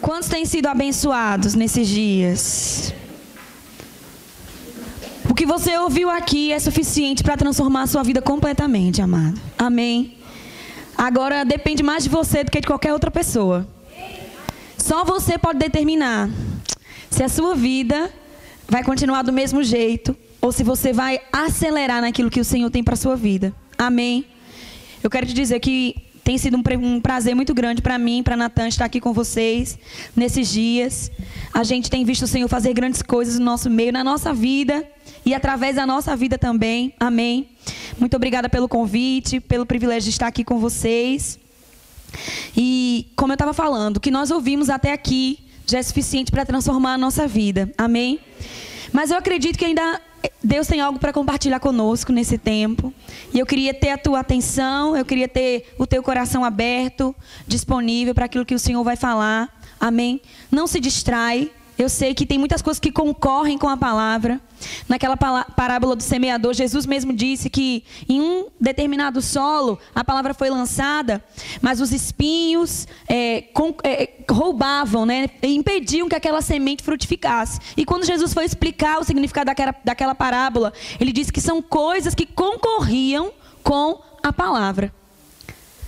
Quantos têm sido abençoados nesses dias? O que você ouviu aqui é suficiente para transformar a sua vida completamente, amado. Amém. Agora depende mais de você do que de qualquer outra pessoa. Só você pode determinar se a sua vida vai continuar do mesmo jeito ou se você vai acelerar naquilo que o Senhor tem para sua vida. Amém. Eu quero te dizer que tem sido um, prazer muito grande para mim, para Natan estar aqui com vocês nesses dias. A gente tem visto o Senhor fazer grandes coisas no nosso meio, na nossa vida e através da nossa vida também. Amém. Muito obrigada pelo convite, pelo privilégio de estar aqui com vocês. E como eu estava falando, o que nós ouvimos até aqui já é suficiente para transformar a nossa vida. Amém? Mas eu acredito que ainda Deus tem algo para compartilhar conosco nesse tempo. E eu queria ter a tua atenção, eu queria ter o teu coração aberto, disponível para aquilo que o Senhor vai falar. Amém? Não se distrai. Eu sei que tem muitas coisas que concorrem com a palavra. Naquela parábola do semeador, Jesus mesmo disse que em um determinado solo a palavra foi lançada, mas os espinhos é, com, é, roubavam, né, impediam que aquela semente frutificasse. E quando Jesus foi explicar o significado daquela, daquela parábola, ele disse que são coisas que concorriam com a palavra.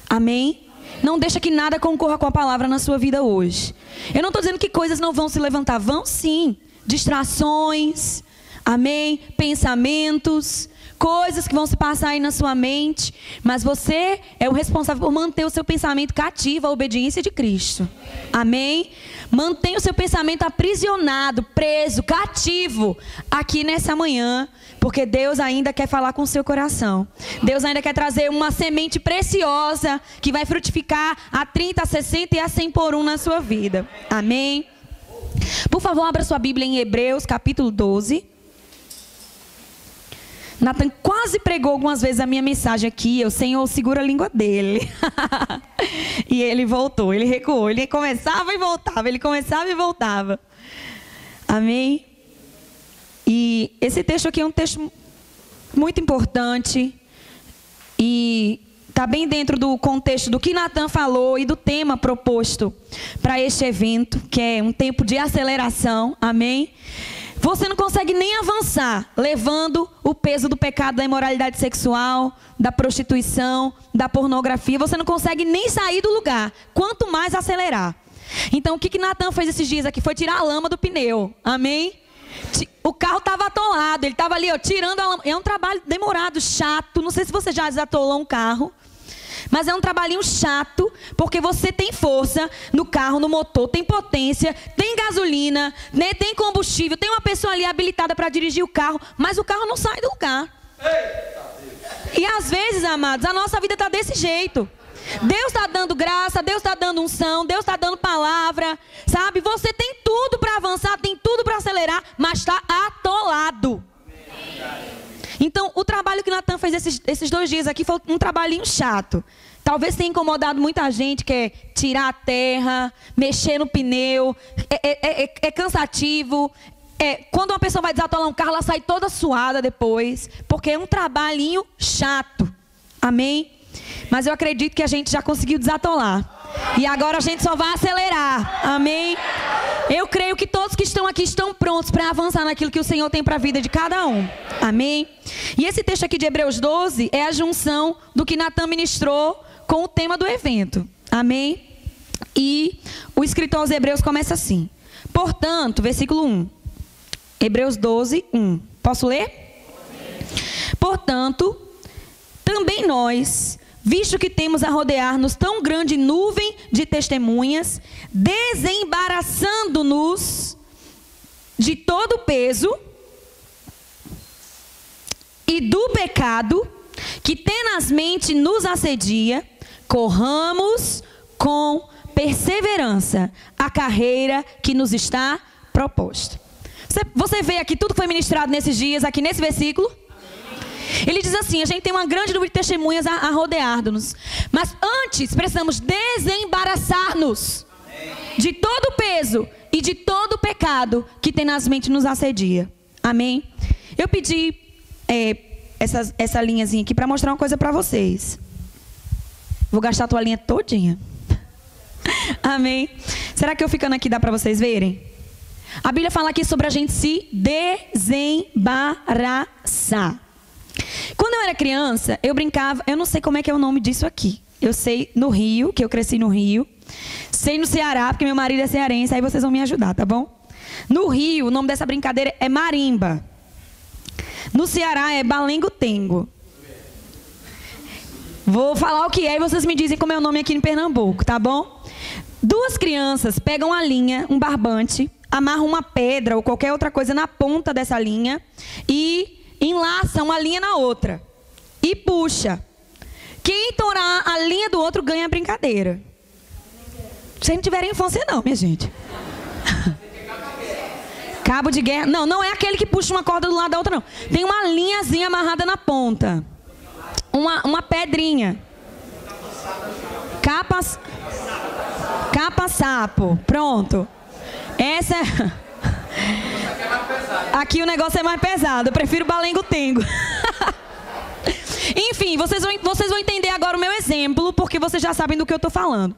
Amém? Não deixa que nada concorra com a palavra na sua vida hoje. Eu não estou dizendo que coisas não vão se levantar, vão sim. Distrações, amém? Pensamentos, coisas que vão se passar aí na sua mente, mas você é o responsável por manter o seu pensamento cativo à obediência de Cristo. Amém? Mantenha o seu pensamento aprisionado, preso, cativo aqui nessa manhã, porque Deus ainda quer falar com o seu coração. Deus ainda quer trazer uma semente preciosa que vai frutificar a 30, a 60 e a 100 por um na sua vida. Amém? Por favor, abra sua Bíblia em Hebreus, capítulo 12. Nathan quase pregou algumas vezes a minha mensagem aqui. Eu, Senhor, segura a língua dele. e ele voltou, ele recuou. Ele começava e voltava, ele começava e voltava. Amém? E esse texto aqui é um texto muito importante. E está bem dentro do contexto do que Natan falou e do tema proposto para este evento, que é um tempo de aceleração. Amém? Você não consegue nem avançar levando o peso do pecado da imoralidade sexual, da prostituição, da pornografia. Você não consegue nem sair do lugar, quanto mais acelerar. Então, o que, que Natan fez esses dias aqui? Foi tirar a lama do pneu. Amém? O carro estava atolado, ele estava ali, ó, tirando a lama. É um trabalho demorado, chato. Não sei se você já desatolou um carro. Mas é um trabalhinho chato, porque você tem força no carro, no motor, tem potência, tem gasolina, né, tem combustível, tem uma pessoa ali habilitada para dirigir o carro, mas o carro não sai do lugar. E às vezes, amados, a nossa vida está desse jeito. Deus está dando graça, Deus está dando unção, Deus está dando palavra, sabe? Você tem tudo para avançar, tem tudo para acelerar, mas está atolado. Então, o trabalho que Natan fez esses, esses dois dias aqui foi um trabalhinho chato. Talvez tenha incomodado muita gente, que é tirar a terra, mexer no pneu, é, é, é, é cansativo. É, quando uma pessoa vai desatolar um carro, ela sai toda suada depois, porque é um trabalhinho chato. Amém? Mas eu acredito que a gente já conseguiu desatolar. E agora a gente só vai acelerar. Amém? Eu creio que todos que estão aqui estão prontos para avançar naquilo que o Senhor tem para a vida de cada um. Amém? E esse texto aqui de Hebreus 12 é a junção do que Natan ministrou com o tema do evento. Amém? E o escritor aos Hebreus começa assim. Portanto, versículo 1. Hebreus 12, 1. Posso ler? Portanto, também nós, visto que temos a rodear-nos tão grande nuvem de testemunhas, desembaraçando-nos de todo o peso e do pecado que tenazmente nos assedia, corramos com perseverança a carreira que nos está proposta. Você, vê aqui tudo que foi ministrado nesses dias, aqui nesse versículo? Ele diz assim: a gente tem uma grande número de testemunhas a, a rodear-nos. Mas antes precisamos desembaraçar-nos de todo o peso e de todo o pecado que tenazmente nos assedia. Amém? Eu pedi é, essa, essa linhazinha aqui para mostrar uma coisa para vocês. Vou gastar a tua linha todinha. Amém? Será que eu ficando aqui dá para vocês verem? A Bíblia fala aqui sobre a gente se desembaraçar. Quando eu era criança, eu brincava, eu não sei como é que é o nome disso aqui. Eu sei no Rio, que eu cresci no Rio. Sei no Ceará, porque meu marido é cearense, aí vocês vão me ajudar, tá bom? No Rio, o nome dessa brincadeira é marimba. No Ceará é balengo-tengo. Vou falar o que é e vocês me dizem como é o nome aqui em Pernambuco, tá bom? Duas crianças pegam a linha, um barbante, amarram uma pedra ou qualquer outra coisa na ponta dessa linha e enlaçam uma linha na outra. E puxa. Quem torar a linha do outro ganha a brincadeira. Vocês não tiverem infância não, minha gente. Cabo de guerra. Não, não é aquele que puxa uma corda do lado da outra, não. Tem uma linhazinha amarrada na ponta. Uma, uma pedrinha. Capa. Capa sapo. Pronto. Essa é. Aqui o negócio é mais pesado. Eu prefiro balengo-tengo. Enfim, vocês vão, vocês vão entender agora o meu exemplo, porque vocês já sabem do que eu estou falando.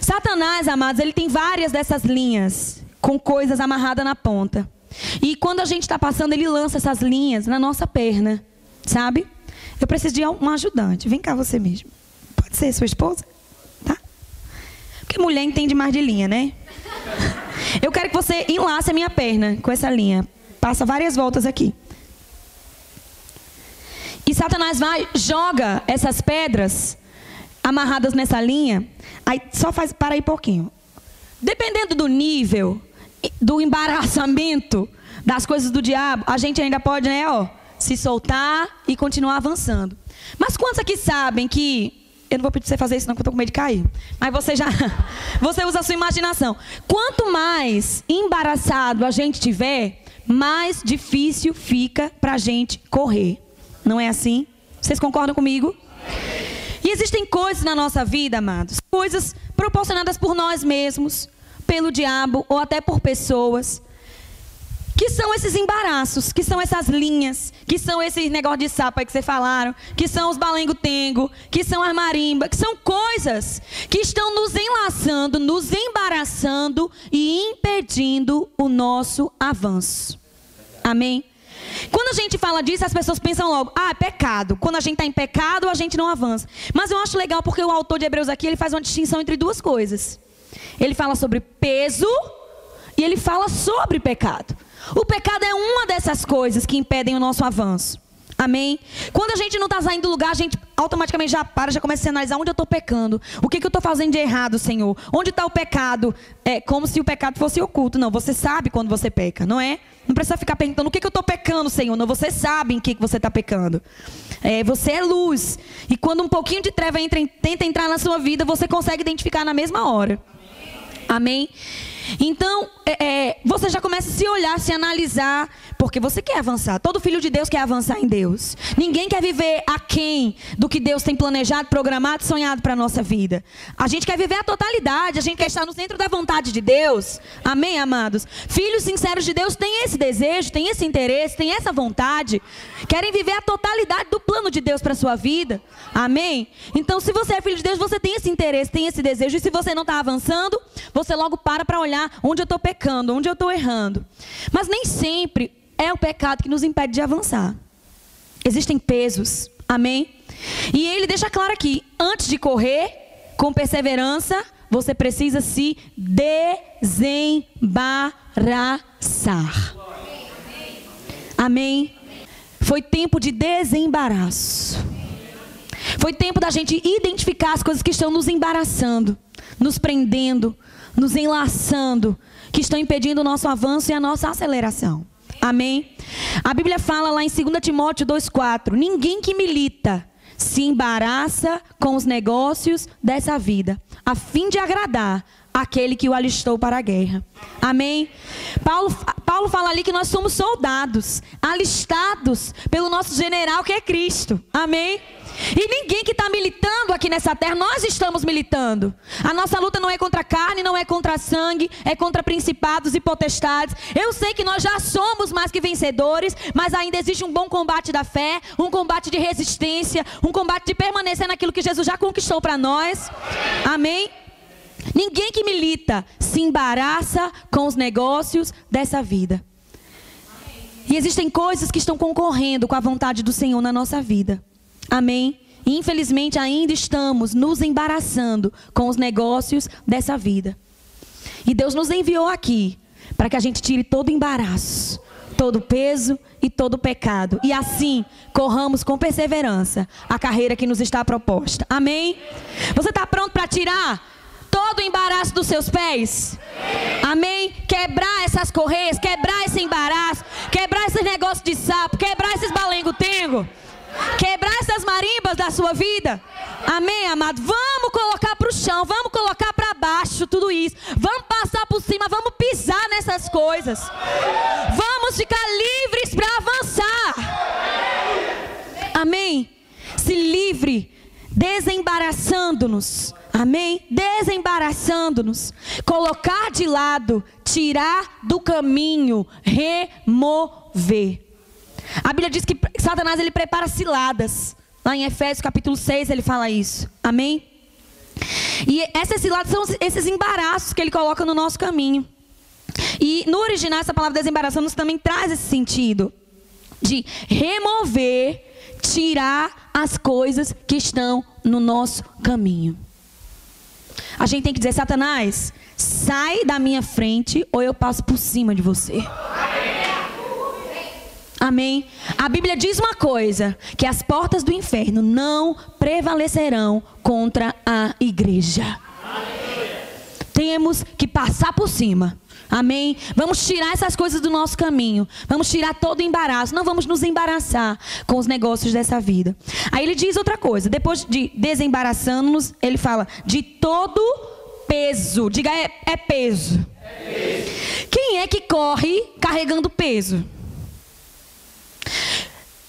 Satanás, amados, ele tem várias dessas linhas com coisas amarradas na ponta. E quando a gente está passando, ele lança essas linhas na nossa perna, sabe? Eu preciso de um ajudante. Vem cá você mesmo. Pode ser sua esposa? Tá? Porque mulher entende mais de linha, né? Eu quero que você enlace a minha perna com essa linha. Passa várias voltas aqui. E Satanás vai, joga essas pedras amarradas nessa linha. Aí só faz, para aí um pouquinho. Dependendo do nível, do embaraçamento das coisas do diabo, a gente ainda pode, né, ó, se soltar e continuar avançando. Mas quantos aqui sabem que eu não vou pedir pra você fazer isso não, porque eu tô com medo de cair. Mas você já você usa a sua imaginação. Quanto mais embaraçado a gente tiver, mais difícil fica pra gente correr. Não é assim? Vocês concordam comigo? E existem coisas na nossa vida, amados, coisas proporcionadas por nós mesmos, pelo diabo ou até por pessoas, que são esses embaraços, que são essas linhas, que são esses negócios de sapo aí que vocês falaram, que são os balengo-tengo, que são as marimba, que são coisas que estão nos enlaçando, nos embaraçando e impedindo o nosso avanço. Amém? Quando a gente fala disso, as pessoas pensam logo, ah, é pecado. Quando a gente está em pecado, a gente não avança. Mas eu acho legal porque o autor de Hebreus aqui, ele faz uma distinção entre duas coisas. Ele fala sobre peso e ele fala sobre pecado. O pecado é uma dessas coisas que impedem o nosso avanço. Amém? Quando a gente não está saindo do lugar, a gente automaticamente já para, já começa a analisar onde eu estou pecando. O que, que eu estou fazendo de errado, Senhor? Onde está o pecado? É como se o pecado fosse oculto. Não, você sabe quando você peca, não é? Não precisa ficar perguntando o que, que eu estou pecando, Senhor. Não, você sabe em que, que você está pecando. É, você é luz. E quando um pouquinho de treva entra, tenta entrar na sua vida, você consegue identificar na mesma hora. Amém? Então, é, é, você já começa a se olhar, se analisar, porque você quer avançar. Todo filho de Deus quer avançar em Deus. Ninguém quer viver aquém do que Deus tem planejado, programado, sonhado para a nossa vida. A gente quer viver a totalidade, a gente quer estar no centro da vontade de Deus. Amém, amados? Filhos sinceros de Deus têm esse desejo, têm esse interesse, têm essa vontade. Querem viver a totalidade do plano de Deus para sua vida. Amém? Então, se você é filho de Deus, você tem esse interesse, tem esse desejo. E se você não está avançando, você logo para para olhar onde eu estou pecando, onde eu estou errando. Mas nem sempre é o pecado que nos impede de avançar. Existem pesos, amém? E ele deixa claro aqui: antes de correr, com perseverança, você precisa se desembaraçar. Amém? Foi tempo de desembaraço. Foi tempo da gente identificar as coisas que estão nos embaraçando, nos prendendo, nos enlaçando, que estão impedindo o nosso avanço e a nossa aceleração. Amém? A Bíblia fala lá em 2 Timóteo 2,4: Ninguém que milita se embaraça com os negócios dessa vida, a fim de agradar aquele que o alistou para a guerra. Amém? Paulo, Paulo fala ali que nós somos soldados, alistados pelo nosso general que é Cristo. Amém? E ninguém que está militando aqui nessa terra, nós estamos militando. A nossa luta não é contra carne, não é contra sangue, é contra principados e potestades. Eu sei que nós já somos mais que vencedores, mas ainda existe um bom combate da fé, um combate de resistência, um combate de permanecer naquilo que Jesus já conquistou para nós. Amém? Ninguém que milita se embaraça com os negócios dessa vida. E existem coisas que estão concorrendo com a vontade do Senhor na nossa vida. Amém? Infelizmente ainda estamos nos embaraçando com os negócios dessa vida. E Deus nos enviou aqui para que a gente tire todo embaraço, todo peso e todo pecado. E assim corramos com perseverança a carreira que nos está proposta. Amém? Você está pronto para tirar todo o embaraço dos seus pés? Amém? Quebrar essas correias, quebrar esse embaraço, quebrar esses negócios de sapo, quebrar esses balengo-tengo. Quebrar essas marimbas da sua vida. Amém, amado? Vamos colocar para o chão, vamos colocar para baixo tudo isso. Vamos passar por cima, vamos pisar nessas coisas. Vamos ficar livres para avançar. Amém? Se livre, desembaraçando-nos. Amém? Desembaraçando-nos. Colocar de lado, tirar do caminho, remover. A Bíblia diz que Satanás ele prepara ciladas. Lá em Efésios capítulo 6 ele fala isso. Amém? E essas ciladas são esses embaraços que ele coloca no nosso caminho. E no original essa palavra desembaraçando também traz esse sentido de remover, tirar as coisas que estão no nosso caminho. A gente tem que dizer, Satanás, sai da minha frente ou eu passo por cima de você. Amém. A Bíblia diz uma coisa: que as portas do inferno não prevalecerão contra a igreja. Temos que passar por cima. Amém? Vamos tirar essas coisas do nosso caminho. Vamos tirar todo o embaraço. Não vamos nos embaraçar com os negócios dessa vida. Aí ele diz outra coisa. Depois de desembaraçando-nos, ele fala de todo peso. Diga é, é peso. é peso. Quem é que corre carregando peso?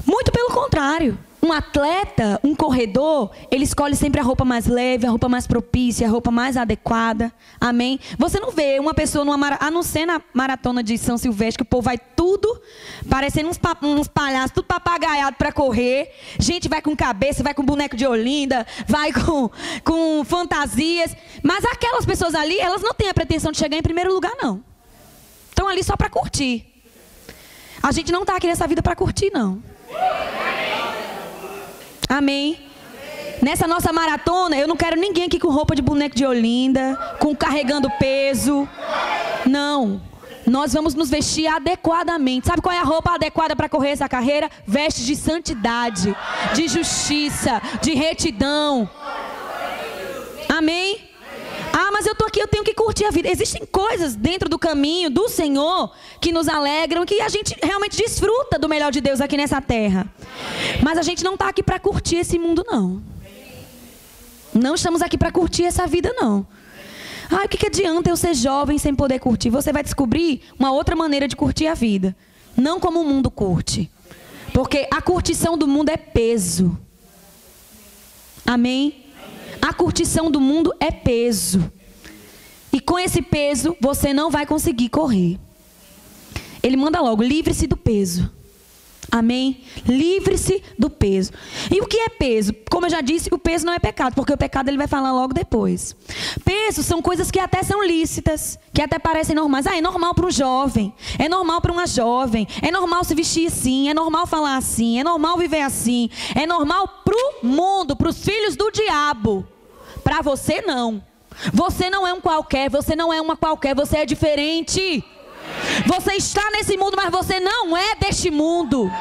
Muito pelo contrário. Um atleta, um corredor, ele escolhe sempre a roupa mais leve, a roupa mais propícia, a roupa mais adequada. Amém? Você não vê uma pessoa numa maratona, a não ser na maratona de São Silvestre, que o povo vai tudo, parecendo uns, pa, uns palhaços, tudo papagaiado para correr. Gente vai com cabeça, vai com boneco de Olinda, vai com, com fantasias. Mas aquelas pessoas ali, elas não têm a pretensão de chegar em primeiro lugar, não. Estão ali só para curtir. A gente não está aqui nessa vida para curtir, não. Amém. Nessa nossa maratona, eu não quero ninguém aqui com roupa de boneco de Olinda, com carregando peso. Não. Nós vamos nos vestir adequadamente. Sabe qual é a roupa adequada para correr essa carreira? Vestes de santidade, de justiça, de retidão. Mas eu tô aqui, eu tenho que curtir a vida. Existem coisas dentro do caminho do Senhor que nos alegram, que a gente realmente desfruta do melhor de Deus aqui nessa terra. Mas a gente não está aqui para curtir esse mundo, não. Não estamos aqui para curtir essa vida, não. Ah, o que, que adianta eu ser jovem sem poder curtir? Você vai descobrir uma outra maneira de curtir a vida. Não como o mundo curte. Porque a curtição do mundo é peso. Amém? A curtição do mundo é peso. E com esse peso, você não vai conseguir correr. Ele manda logo: livre-se do peso. Amém? Livre-se do peso. E o que é peso? Como eu já disse, o peso não é pecado, porque o pecado ele vai falar logo depois. Peso são coisas que até são lícitas, que até parecem normais. Ah, é normal para um jovem, é normal para uma jovem, é normal se vestir assim, é normal falar assim, é normal viver assim, é normal para o mundo, para os filhos do diabo. Para você, não. Você não é um qualquer, você não é uma qualquer, você é diferente. Você está nesse mundo, mas você não é deste mundo.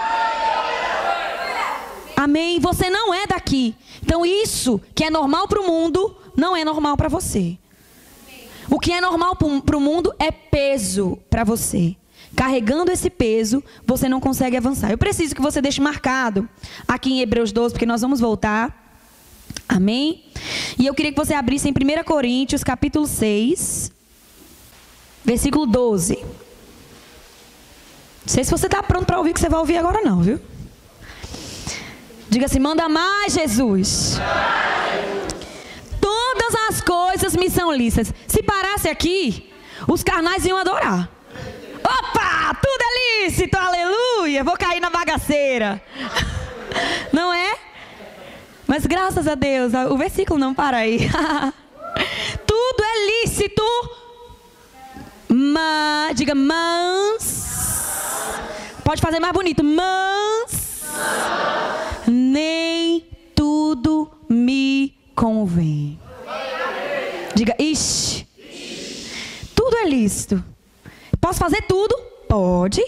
Amém? Você não é daqui. Então, isso que é normal para o mundo, não é normal para você. O que é normal para o mundo é peso para você. Carregando esse peso, você não consegue avançar. Eu preciso que você deixe marcado aqui em Hebreus 12, porque nós vamos voltar. Amém? E eu queria que você abrisse em 1 Coríntios, capítulo 6, versículo 12. Não sei se você está pronto para ouvir o que você vai ouvir agora, não, viu? Diga assim: manda mais, Jesus. Todas as coisas me são lícitas. Se parasse aqui, os carnais iam adorar. Opa, tudo é lícito, aleluia. Vou cair na bagaceira. Não é? Mas graças a Deus, o versículo não para aí. Tudo é lícito, mas, diga, mas, pode fazer mais bonito, mas, nem tudo me convém. Diga, ixi, tudo é lícito. Posso fazer tudo? Pode.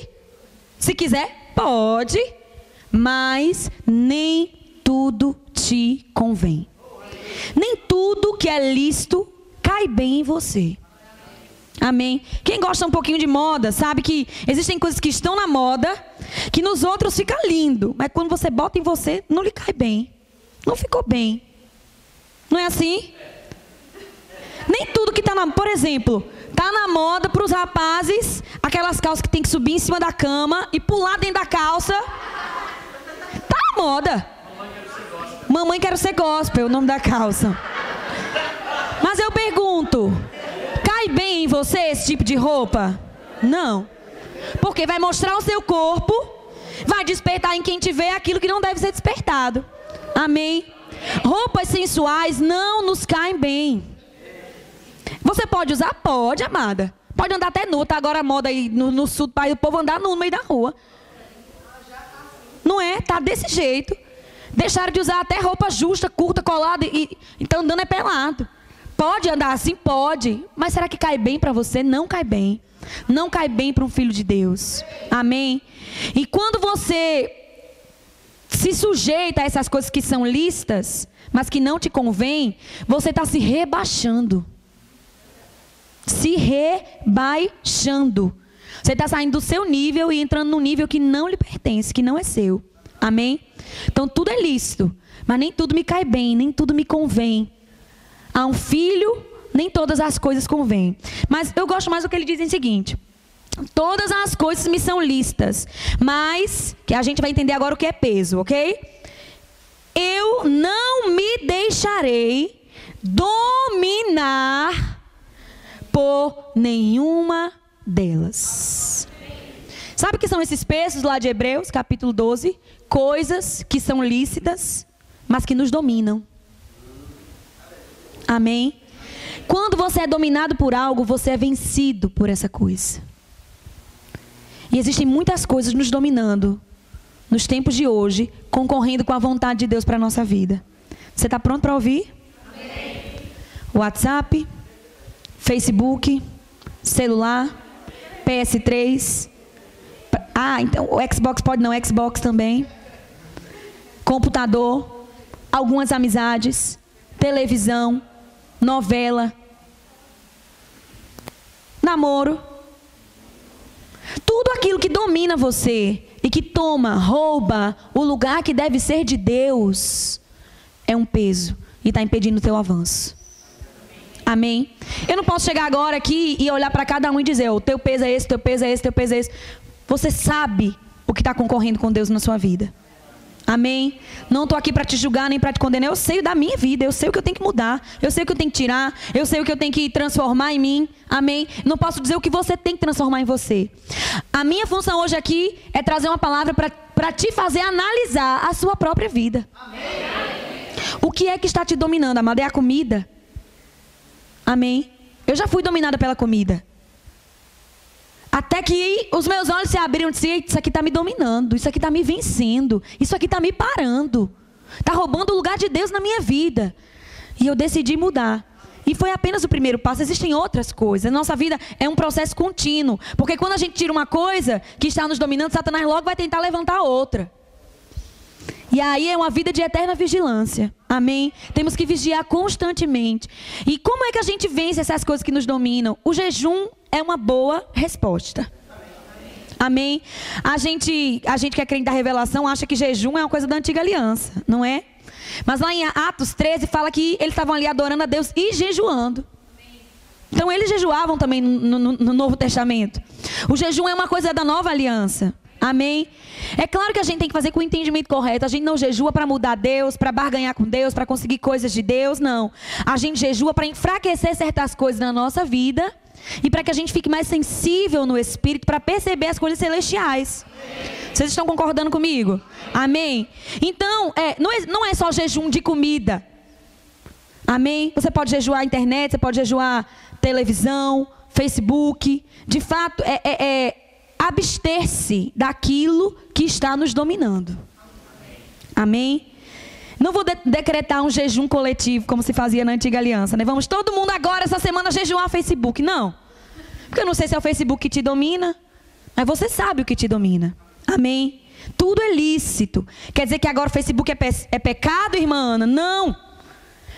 Se quiser, pode. Mas nem tudo te convém. Nem tudo que é lícito cai bem em você. Amém. Quem gosta um pouquinho de moda sabe que existem coisas que estão na moda que nos outros fica lindo, mas quando você bota em você não lhe cai bem. Não ficou bem. Não é assim? Nem tudo que está na, por exemplo, tá na moda para os rapazes aquelas calças que tem que subir em cima da cama e pular dentro da calça. Tá na moda. Mamãe quero ser gospel, o nome da calça. Mas eu pergunto, cai bem em você esse tipo de roupa? Não. Porque vai mostrar o seu corpo, vai despertar em quem te vê aquilo que não deve ser despertado. Amém. Roupas sensuais não nos caem bem. Você pode usar? Pode, amada. Pode andar até nu, tá agora a moda aí no, no sul do país, o povo andar nu no meio da rua. Não é? Tá desse jeito. Deixaram de usar até roupa justa, curta, colada e então andando é pelado. Pode andar assim? Pode. Mas será que cai bem para você? Não cai bem. Não cai bem para um filho de Deus. Amém? E quando você se sujeita a essas coisas que são listas, mas que não te convém, você está se rebaixando. Se rebaixando. Você está saindo do seu nível e entrando num nível que não lhe pertence, que não é seu. Amém? Então tudo é lícito, mas nem tudo me cai bem, nem tudo me convém. A um filho, nem todas as coisas convêm. Mas eu gosto mais do que ele diz em seguinte: Todas as coisas me são listas, mas que a gente vai entender agora o que é peso, ok? Eu não me deixarei dominar por nenhuma delas. Sabe o que são esses pesos lá de Hebreus, capítulo 12? Coisas que são lícitas, mas que nos dominam. Amém? Quando você é dominado por algo, você é vencido por essa coisa. E existem muitas coisas nos dominando nos tempos de hoje, concorrendo com a vontade de Deus para a nossa vida. Você está pronto para ouvir? Amém. WhatsApp, Facebook, celular, PS3. Ah, então o Xbox pode não, Xbox também. Computador, algumas amizades, televisão, novela, namoro. Tudo aquilo que domina você e que toma, rouba o lugar que deve ser de Deus é um peso e está impedindo o teu avanço. Amém? Eu não posso chegar agora aqui e olhar para cada um e dizer: o teu peso é esse, teu peso é esse, teu peso é esse. Você sabe o que está concorrendo com Deus na sua vida. Amém? Não estou aqui para te julgar nem para te condenar. Eu sei da minha vida, eu sei o que eu tenho que mudar, eu sei o que eu tenho que tirar, eu sei o que eu tenho que transformar em mim. Amém? Não posso dizer o que você tem que transformar em você. A minha função hoje aqui é trazer uma palavra para te fazer analisar a sua própria vida. Amém. O que é que está te dominando, amada? É a comida? Amém? Eu já fui dominada pela comida. Até que os meus olhos se abriram e disse: Isso aqui está me dominando, isso aqui está me vencendo, isso aqui está me parando, está roubando o lugar de Deus na minha vida. E eu decidi mudar. E foi apenas o primeiro passo. Existem outras coisas. Nossa vida é um processo contínuo. Porque quando a gente tira uma coisa que está nos dominando, Satanás logo vai tentar levantar outra. E aí é uma vida de eterna vigilância. Amém? Temos que vigiar constantemente. E como é que a gente vence essas coisas que nos dominam? O jejum é uma boa resposta. Amém? A gente, a gente que é crente da revelação acha que jejum é uma coisa da antiga aliança, não é? Mas lá em Atos 13 fala que eles estavam ali adorando a Deus e jejuando. Então eles jejuavam também no, no, no Novo Testamento. O jejum é uma coisa da nova aliança. Amém? É claro que a gente tem que fazer com o entendimento correto. A gente não jejua para mudar Deus, para barganhar com Deus, para conseguir coisas de Deus, não. A gente jejua para enfraquecer certas coisas na nossa vida e para que a gente fique mais sensível no espírito para perceber as coisas celestiais. Vocês estão concordando comigo? Amém? Então, é, não, é, não é só jejum de comida. Amém? Você pode jejuar a internet, você pode jejuar televisão, Facebook. De fato, é, é, é abster-se daquilo que está nos dominando. Amém? Não vou de decretar um jejum coletivo, como se fazia na antiga aliança. Né? Vamos todo mundo agora, essa semana, jejuar Facebook. Não. Porque eu não sei se é o Facebook que te domina, mas você sabe o que te domina. Amém? Tudo é lícito. Quer dizer que agora o Facebook é, pe é pecado, irmã Ana? Não.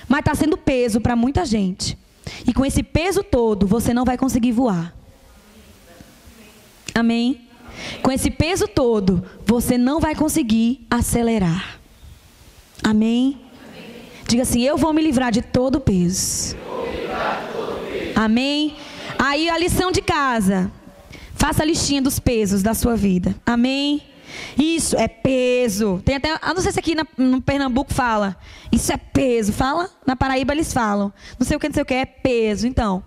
Mas está sendo peso para muita gente. E com esse peso todo, você não vai conseguir voar. Amém? Com esse peso todo, você não vai conseguir acelerar. Amém? Diga assim: Eu vou me livrar de todo o peso. Amém? Aí a lição de casa. Faça a listinha dos pesos da sua vida. Amém? Isso é peso. Tem até, ah, não sei se aqui na, no Pernambuco fala. Isso é peso. Fala? Na Paraíba eles falam. Não sei o que, não sei o que é peso. Então,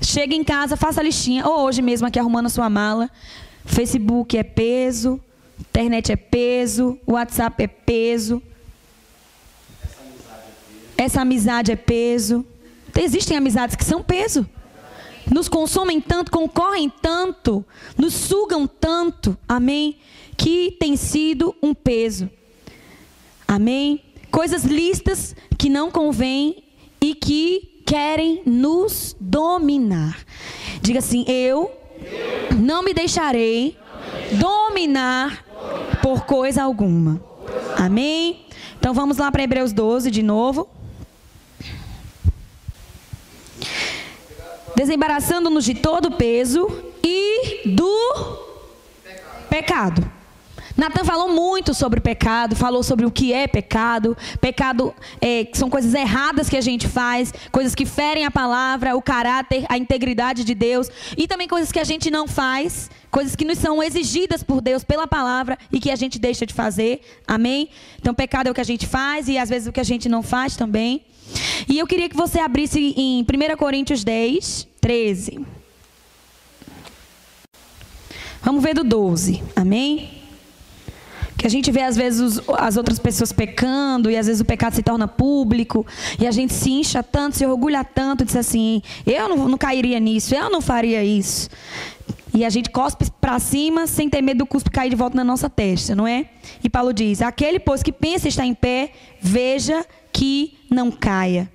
chega em casa, faça a listinha. Ou hoje mesmo aqui arrumando a sua mala. Facebook é peso, internet é peso, WhatsApp é peso. Essa amizade é peso. Existem amizades que são peso. Nos consomem tanto, concorrem tanto, nos sugam tanto. Amém? Que tem sido um peso. Amém? Coisas listas que não convêm e que querem nos dominar. Diga assim: Eu não me deixarei dominar por coisa alguma. Amém? Então vamos lá para Hebreus 12 de novo. Desembaraçando-nos de todo o peso e do pecado. Natan falou muito sobre pecado, falou sobre o que é pecado. Pecado é, são coisas erradas que a gente faz, coisas que ferem a palavra, o caráter, a integridade de Deus. E também coisas que a gente não faz, coisas que nos são exigidas por Deus pela palavra e que a gente deixa de fazer. Amém? Então, pecado é o que a gente faz e às vezes o que a gente não faz também. E eu queria que você abrisse em 1 Coríntios 10, 13. Vamos ver do 12. Amém? Que a gente vê às vezes os, as outras pessoas pecando e às vezes o pecado se torna público e a gente se incha tanto, se orgulha tanto, diz assim: eu não, não cairia nisso, eu não faria isso. E a gente cospe para cima sem ter medo do cuspe cair de volta na nossa testa, não é? E Paulo diz: aquele, pois, que pensa estar em pé, veja que não caia.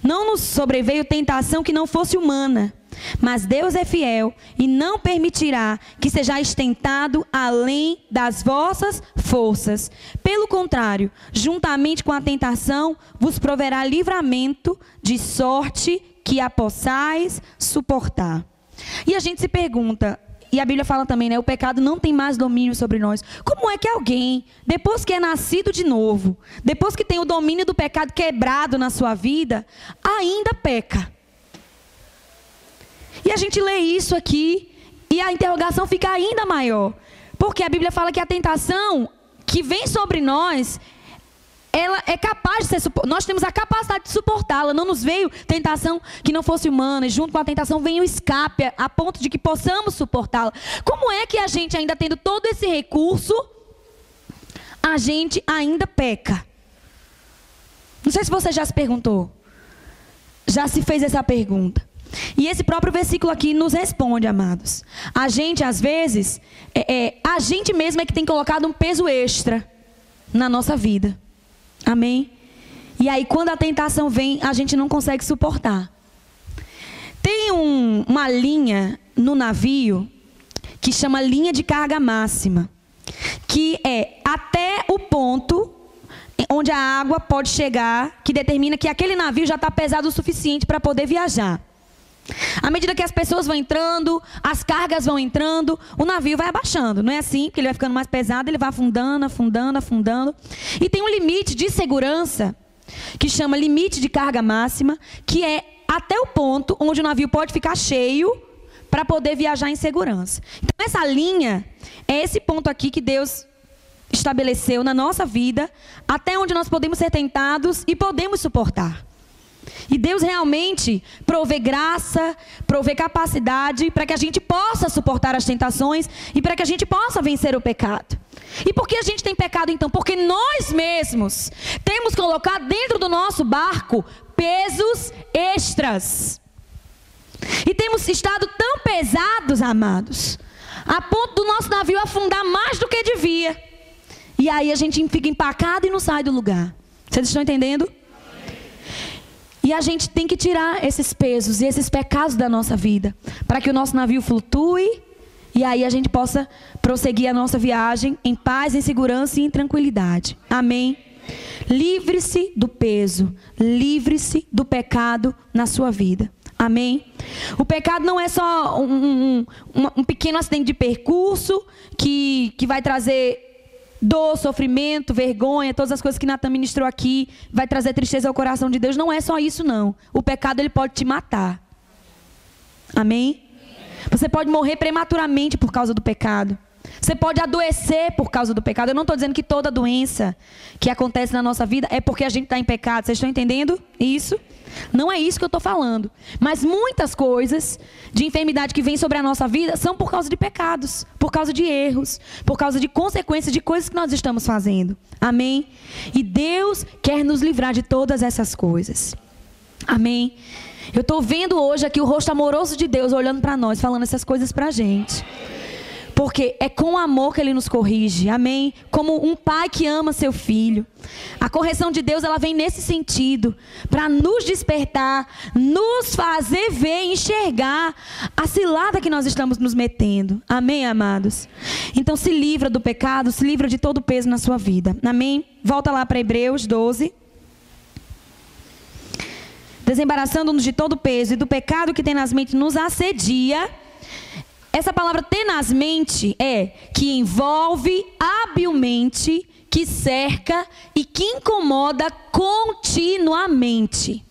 Não nos sobreveio tentação que não fosse humana mas Deus é fiel e não permitirá que sejais tentado além das vossas forças. Pelo contrário, juntamente com a tentação, vos proverá livramento, de sorte que a possais suportar. E a gente se pergunta, e a Bíblia fala também, né? O pecado não tem mais domínio sobre nós. Como é que alguém, depois que é nascido de novo, depois que tem o domínio do pecado quebrado na sua vida, ainda peca? E a gente lê isso aqui e a interrogação fica ainda maior. Porque a Bíblia fala que a tentação que vem sobre nós, ela é capaz de ser nós temos a capacidade de suportá-la. Não nos veio tentação que não fosse humana, e junto com a tentação vem o escape a ponto de que possamos suportá-la. Como é que a gente ainda tendo todo esse recurso, a gente ainda peca? Não sei se você já se perguntou. Já se fez essa pergunta. E esse próprio versículo aqui nos responde, amados. A gente, às vezes, é, é, a gente mesmo é que tem colocado um peso extra na nossa vida. Amém? E aí, quando a tentação vem, a gente não consegue suportar. Tem um, uma linha no navio que chama linha de carga máxima, que é até o ponto onde a água pode chegar, que determina que aquele navio já está pesado o suficiente para poder viajar. À medida que as pessoas vão entrando, as cargas vão entrando, o navio vai abaixando. Não é assim, porque ele vai ficando mais pesado, ele vai afundando, afundando, afundando. E tem um limite de segurança, que chama limite de carga máxima, que é até o ponto onde o navio pode ficar cheio para poder viajar em segurança. Então, essa linha é esse ponto aqui que Deus estabeleceu na nossa vida, até onde nós podemos ser tentados e podemos suportar. E Deus realmente provê graça, provê capacidade para que a gente possa suportar as tentações e para que a gente possa vencer o pecado. E por que a gente tem pecado então? Porque nós mesmos temos colocado dentro do nosso barco pesos extras. E temos estado tão pesados, amados, a ponto do nosso navio afundar mais do que devia. E aí a gente fica empacado e não sai do lugar. Vocês estão entendendo? E a gente tem que tirar esses pesos e esses pecados da nossa vida, para que o nosso navio flutue e aí a gente possa prosseguir a nossa viagem em paz, em segurança e em tranquilidade. Amém. Livre-se do peso, livre-se do pecado na sua vida. Amém? O pecado não é só um, um, um, um pequeno acidente de percurso que, que vai trazer dor, sofrimento, vergonha, todas as coisas que Natan ministrou aqui, vai trazer tristeza ao coração de Deus. Não é só isso, não. O pecado ele pode te matar. Amém? Você pode morrer prematuramente por causa do pecado. Você pode adoecer por causa do pecado. Eu não estou dizendo que toda doença que acontece na nossa vida é porque a gente está em pecado. Vocês estão entendendo isso? Não é isso que eu estou falando. Mas muitas coisas de enfermidade que vêm sobre a nossa vida são por causa de pecados, por causa de erros, por causa de consequências de coisas que nós estamos fazendo. Amém? E Deus quer nos livrar de todas essas coisas. Amém? Eu estou vendo hoje aqui o rosto amoroso de Deus olhando para nós, falando essas coisas para a gente. Porque é com amor que ele nos corrige. Amém? Como um pai que ama seu filho. A correção de Deus, ela vem nesse sentido, para nos despertar, nos fazer ver, enxergar a cilada que nós estamos nos metendo. Amém, amados. Então se livra do pecado, se livra de todo o peso na sua vida. Amém? Volta lá para Hebreus 12 desembaraçando-nos de todo o peso e do pecado que tenazmente nos assedia essa palavra tenazmente é que envolve habilmente, que cerca e que incomoda continuamente.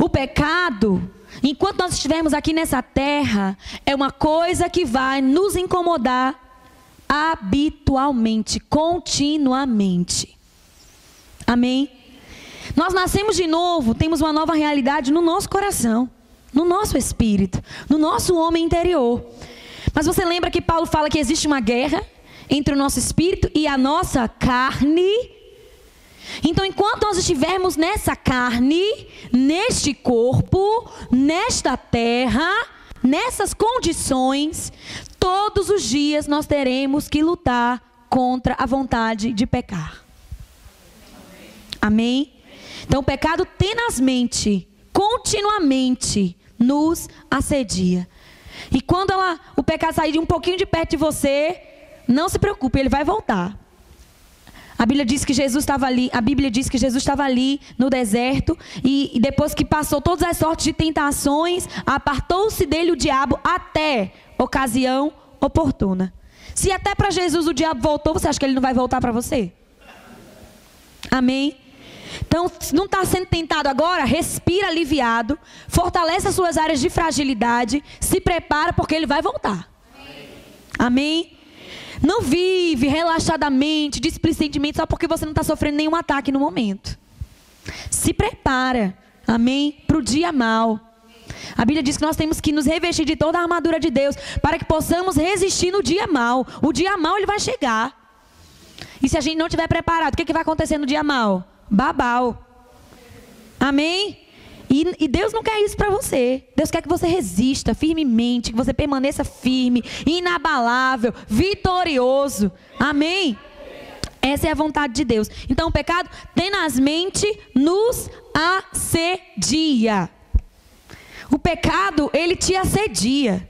O pecado, enquanto nós estivermos aqui nessa terra, é uma coisa que vai nos incomodar habitualmente, continuamente. Amém? Nós nascemos de novo, temos uma nova realidade no nosso coração, no nosso espírito, no nosso homem interior. Mas você lembra que Paulo fala que existe uma guerra entre o nosso espírito e a nossa carne? Então, enquanto nós estivermos nessa carne, neste corpo, nesta terra, nessas condições, todos os dias nós teremos que lutar contra a vontade de pecar. Amém? Então, o pecado tenazmente, continuamente, nos assedia. E quando ela, o pecado sair de um pouquinho de perto de você, não se preocupe, ele vai voltar. A Bíblia diz que Jesus estava ali, a Bíblia diz que Jesus estava ali no deserto e, e depois que passou todas as sortes de tentações, apartou-se dele o diabo até ocasião oportuna. Se até para Jesus o diabo voltou, você acha que ele não vai voltar para você? Amém? Então, se não está sendo tentado agora, respira aliviado, fortalece as suas áreas de fragilidade, se prepara porque ele vai voltar. Amém? Não vive relaxadamente, displicentemente, só porque você não está sofrendo nenhum ataque no momento. Se prepara, amém? Para o dia mal. A Bíblia diz que nós temos que nos revestir de toda a armadura de Deus para que possamos resistir no dia mal. O dia mal ele vai chegar. E se a gente não estiver preparado, o que, que vai acontecer no dia mal? Babau. Amém? E, e, Deus não quer isso para você. Deus quer que você resista firmemente, que você permaneça firme, inabalável, vitorioso. Amém? Essa é a vontade de Deus. Então o pecado tenazmente nos assedia. O pecado, ele te assedia.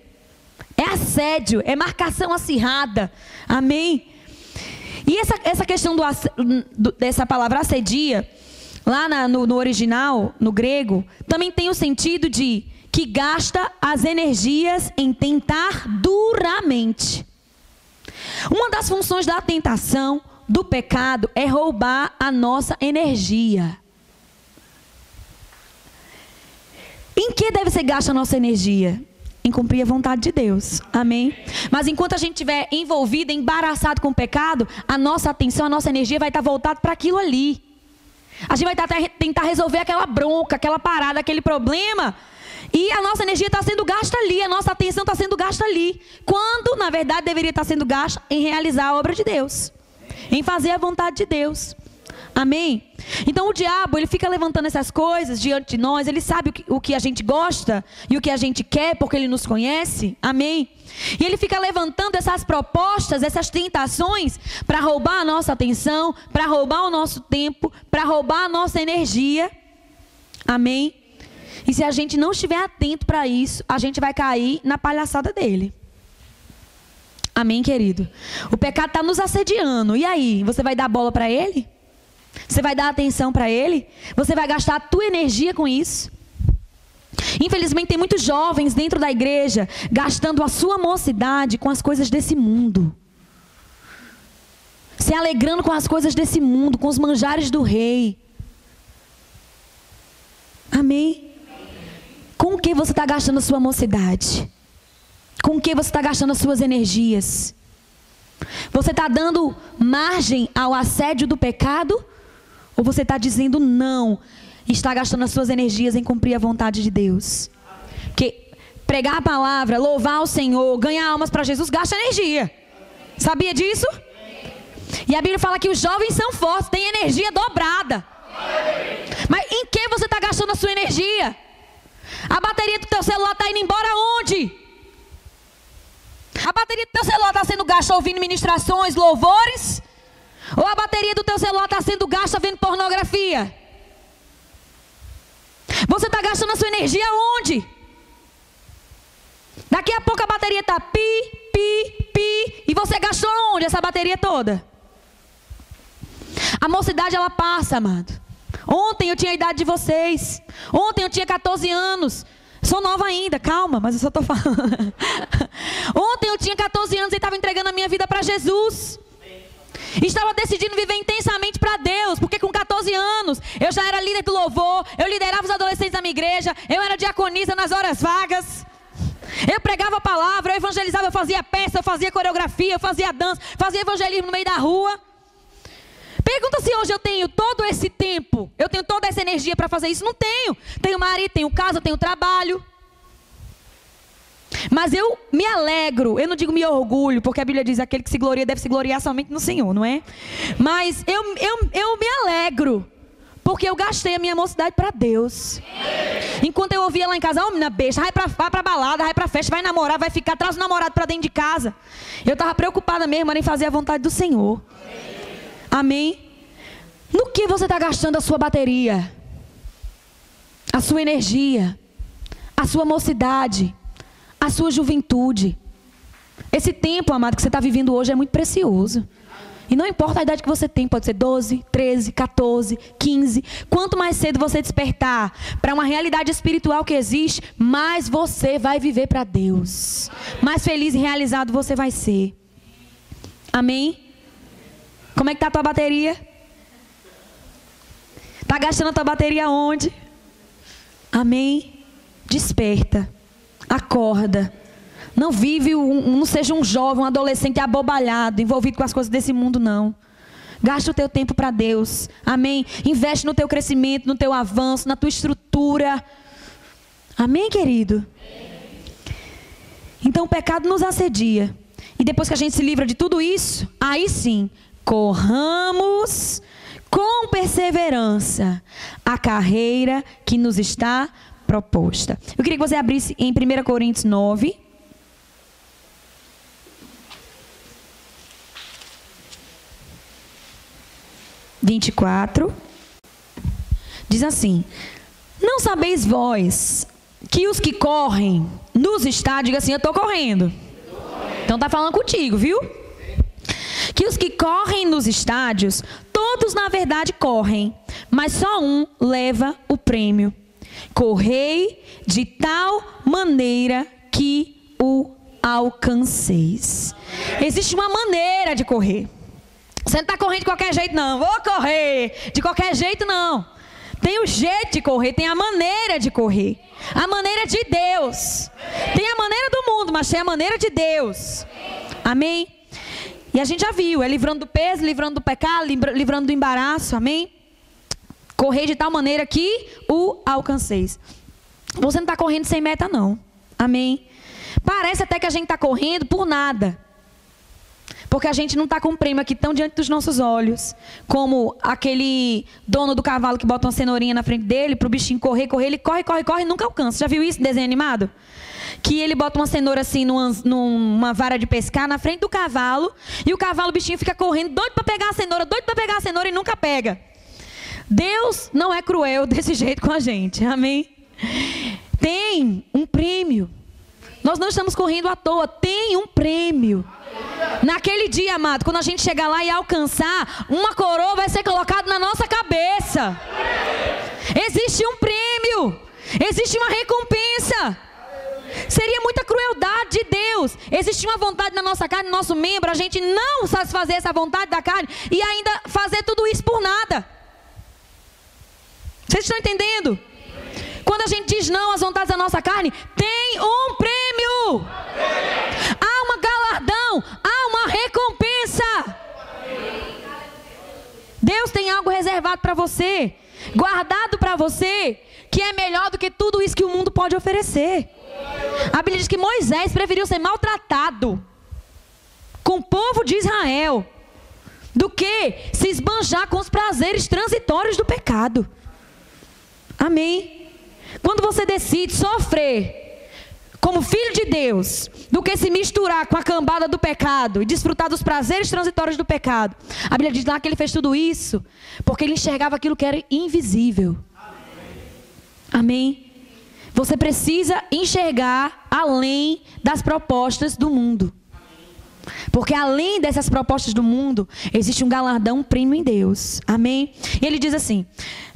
É assédio, é marcação acirrada. Amém? E essa, essa questão do, do, dessa palavra assedia, lá na, no, no original, no grego, também tem o sentido de que gasta as energias em tentar duramente. Uma das funções da tentação, do pecado, é roubar a nossa energia. Em que deve ser gasta a nossa energia? Em cumprir a vontade de Deus. Amém? Mas enquanto a gente estiver envolvido, embaraçado com o pecado, a nossa atenção, a nossa energia vai estar voltada para aquilo ali. A gente vai tentar resolver aquela bronca, aquela parada, aquele problema. E a nossa energia está sendo gasta ali, a nossa atenção está sendo gasta ali. Quando, na verdade, deveria estar sendo gasta em realizar a obra de Deus. Em fazer a vontade de Deus. Amém? Então o diabo, ele fica levantando essas coisas diante de nós, ele sabe o que, o que a gente gosta e o que a gente quer, porque ele nos conhece. Amém? E ele fica levantando essas propostas, essas tentações, para roubar a nossa atenção, para roubar o nosso tempo, para roubar a nossa energia. Amém? E se a gente não estiver atento para isso, a gente vai cair na palhaçada dele. Amém, querido? O pecado está nos assediando. E aí, você vai dar bola para ele? Você vai dar atenção para ele? Você vai gastar a tua energia com isso? Infelizmente, tem muitos jovens dentro da igreja gastando a sua mocidade com as coisas desse mundo. Se alegrando com as coisas desse mundo, com os manjares do rei. Amém? Com o que você está gastando a sua mocidade? Com o que você está gastando as suas energias? Você está dando margem ao assédio do pecado? Ou você está dizendo não e está gastando as suas energias em cumprir a vontade de Deus? Porque pregar a palavra, louvar o Senhor, ganhar almas para Jesus, gasta energia. Sabia disso? E a Bíblia fala que os jovens são fortes, têm energia dobrada. Mas em que você está gastando a sua energia? A bateria do teu celular está indo embora onde? A bateria do teu celular está sendo gasta ouvindo ministrações, louvores? Ou a bateria do teu celular está sendo gasta vendo pornografia? Você está gastando a sua energia onde? Daqui a pouco a bateria está pi, pi, pi. E você gastou onde essa bateria toda? A mocidade ela passa, amado. Ontem eu tinha a idade de vocês. Ontem eu tinha 14 anos. Sou nova ainda, calma, mas eu só estou falando. Ontem eu tinha 14 anos e estava entregando a minha vida para Jesus. Estava decidindo viver intensamente para Deus, porque com 14 anos eu já era líder do louvor, eu liderava os adolescentes da minha igreja, eu era diaconisa nas horas vagas. Eu pregava a palavra, eu evangelizava, eu fazia peça, eu fazia coreografia, eu fazia dança, fazia evangelismo no meio da rua. Pergunta se hoje eu tenho todo esse tempo, eu tenho toda essa energia para fazer isso. Não tenho. Tenho marido, tenho casa, tenho trabalho. Mas eu me alegro, eu não digo me orgulho, porque a Bíblia diz aquele que se gloria deve se gloriar somente no Senhor, não é? Mas eu, eu, eu me alegro, porque eu gastei a minha mocidade para Deus. Enquanto eu ouvia lá em casa, ó, oh, besta, vai pra, vai pra balada, vai pra festa, vai namorar, vai ficar, traz o namorado para dentro de casa. Eu estava preocupada mesmo em fazer a vontade do Senhor. Amém? No que você está gastando a sua bateria? A sua energia? A sua mocidade? A sua juventude? Esse tempo, amado, que você está vivendo hoje é muito precioso. E não importa a idade que você tem, pode ser 12, 13, 14, 15. Quanto mais cedo você despertar para uma realidade espiritual que existe, mais você vai viver para Deus. Mais feliz e realizado você vai ser. Amém? Como é que tá a tua bateria? Tá gastando a tua bateria onde? Amém. Desperta. Acorda. Não vive, um, não seja um jovem, um adolescente abobalhado, envolvido com as coisas desse mundo, não. Gasta o teu tempo para Deus. Amém. Investe no teu crescimento, no teu avanço, na tua estrutura. Amém, querido? Então o pecado nos assedia. E depois que a gente se livra de tudo isso, aí sim, corramos com perseverança a carreira que nos está proposta. Eu queria que você abrisse em 1 Coríntios 9. Vinte e quatro diz assim: Não sabeis vós que os que correm nos estádios, diga assim, eu estou correndo. Então tá falando contigo, viu? que os que correm nos estádios, todos na verdade correm, mas só um leva o prêmio. Correi de tal maneira que o alcanceis. Existe uma maneira de correr. Você não está correndo de qualquer jeito, não. Vou correr de qualquer jeito, não. Tem o jeito de correr, tem a maneira de correr. A maneira de Deus. Tem a maneira do mundo, mas tem a maneira de Deus. Amém? E a gente já viu, é livrando do peso, livrando do pecado, livrando do embaraço, amém? Correr de tal maneira que o alcanceis. Você não está correndo sem meta, não. Amém? Parece até que a gente está correndo por nada. Porque a gente não está com prêmio aqui tão diante dos nossos olhos, como aquele dono do cavalo que bota uma cenourinha na frente dele para o bichinho correr, correr, ele corre, corre, corre e nunca alcança. Já viu isso, desenho animado? Que ele bota uma cenoura assim numa, numa vara de pescar na frente do cavalo e o cavalo, o bichinho fica correndo, doido para pegar a cenoura, doido para pegar a cenoura e nunca pega. Deus não é cruel desse jeito com a gente, amém? Tem um prêmio. Nós não estamos correndo à toa, tem um prêmio. Naquele dia, amado, quando a gente chegar lá e alcançar, uma coroa vai ser colocada na nossa cabeça. Existe um prêmio, existe uma recompensa. Seria muita crueldade de Deus. Existe uma vontade na nossa carne, no nosso membro, a gente não satisfazer essa vontade da carne e ainda fazer tudo isso por nada. Vocês estão entendendo? Quando a gente diz não às vontades da nossa carne, tem um prêmio. Há uma galardão, há uma recompensa. Deus tem algo reservado para você, guardado para você, que é melhor do que tudo isso que o mundo pode oferecer. A Bíblia diz que Moisés preferiu ser maltratado com o povo de Israel do que se esbanjar com os prazeres transitórios do pecado. Amém. Quando você decide sofrer como filho de Deus, do que se misturar com a cambada do pecado e desfrutar dos prazeres transitórios do pecado. A Bíblia diz lá que ele fez tudo isso porque ele enxergava aquilo que era invisível. Amém. Você precisa enxergar além das propostas do mundo. Porque além dessas propostas do mundo, existe um galardão, prêmio em Deus. Amém? E ele diz assim: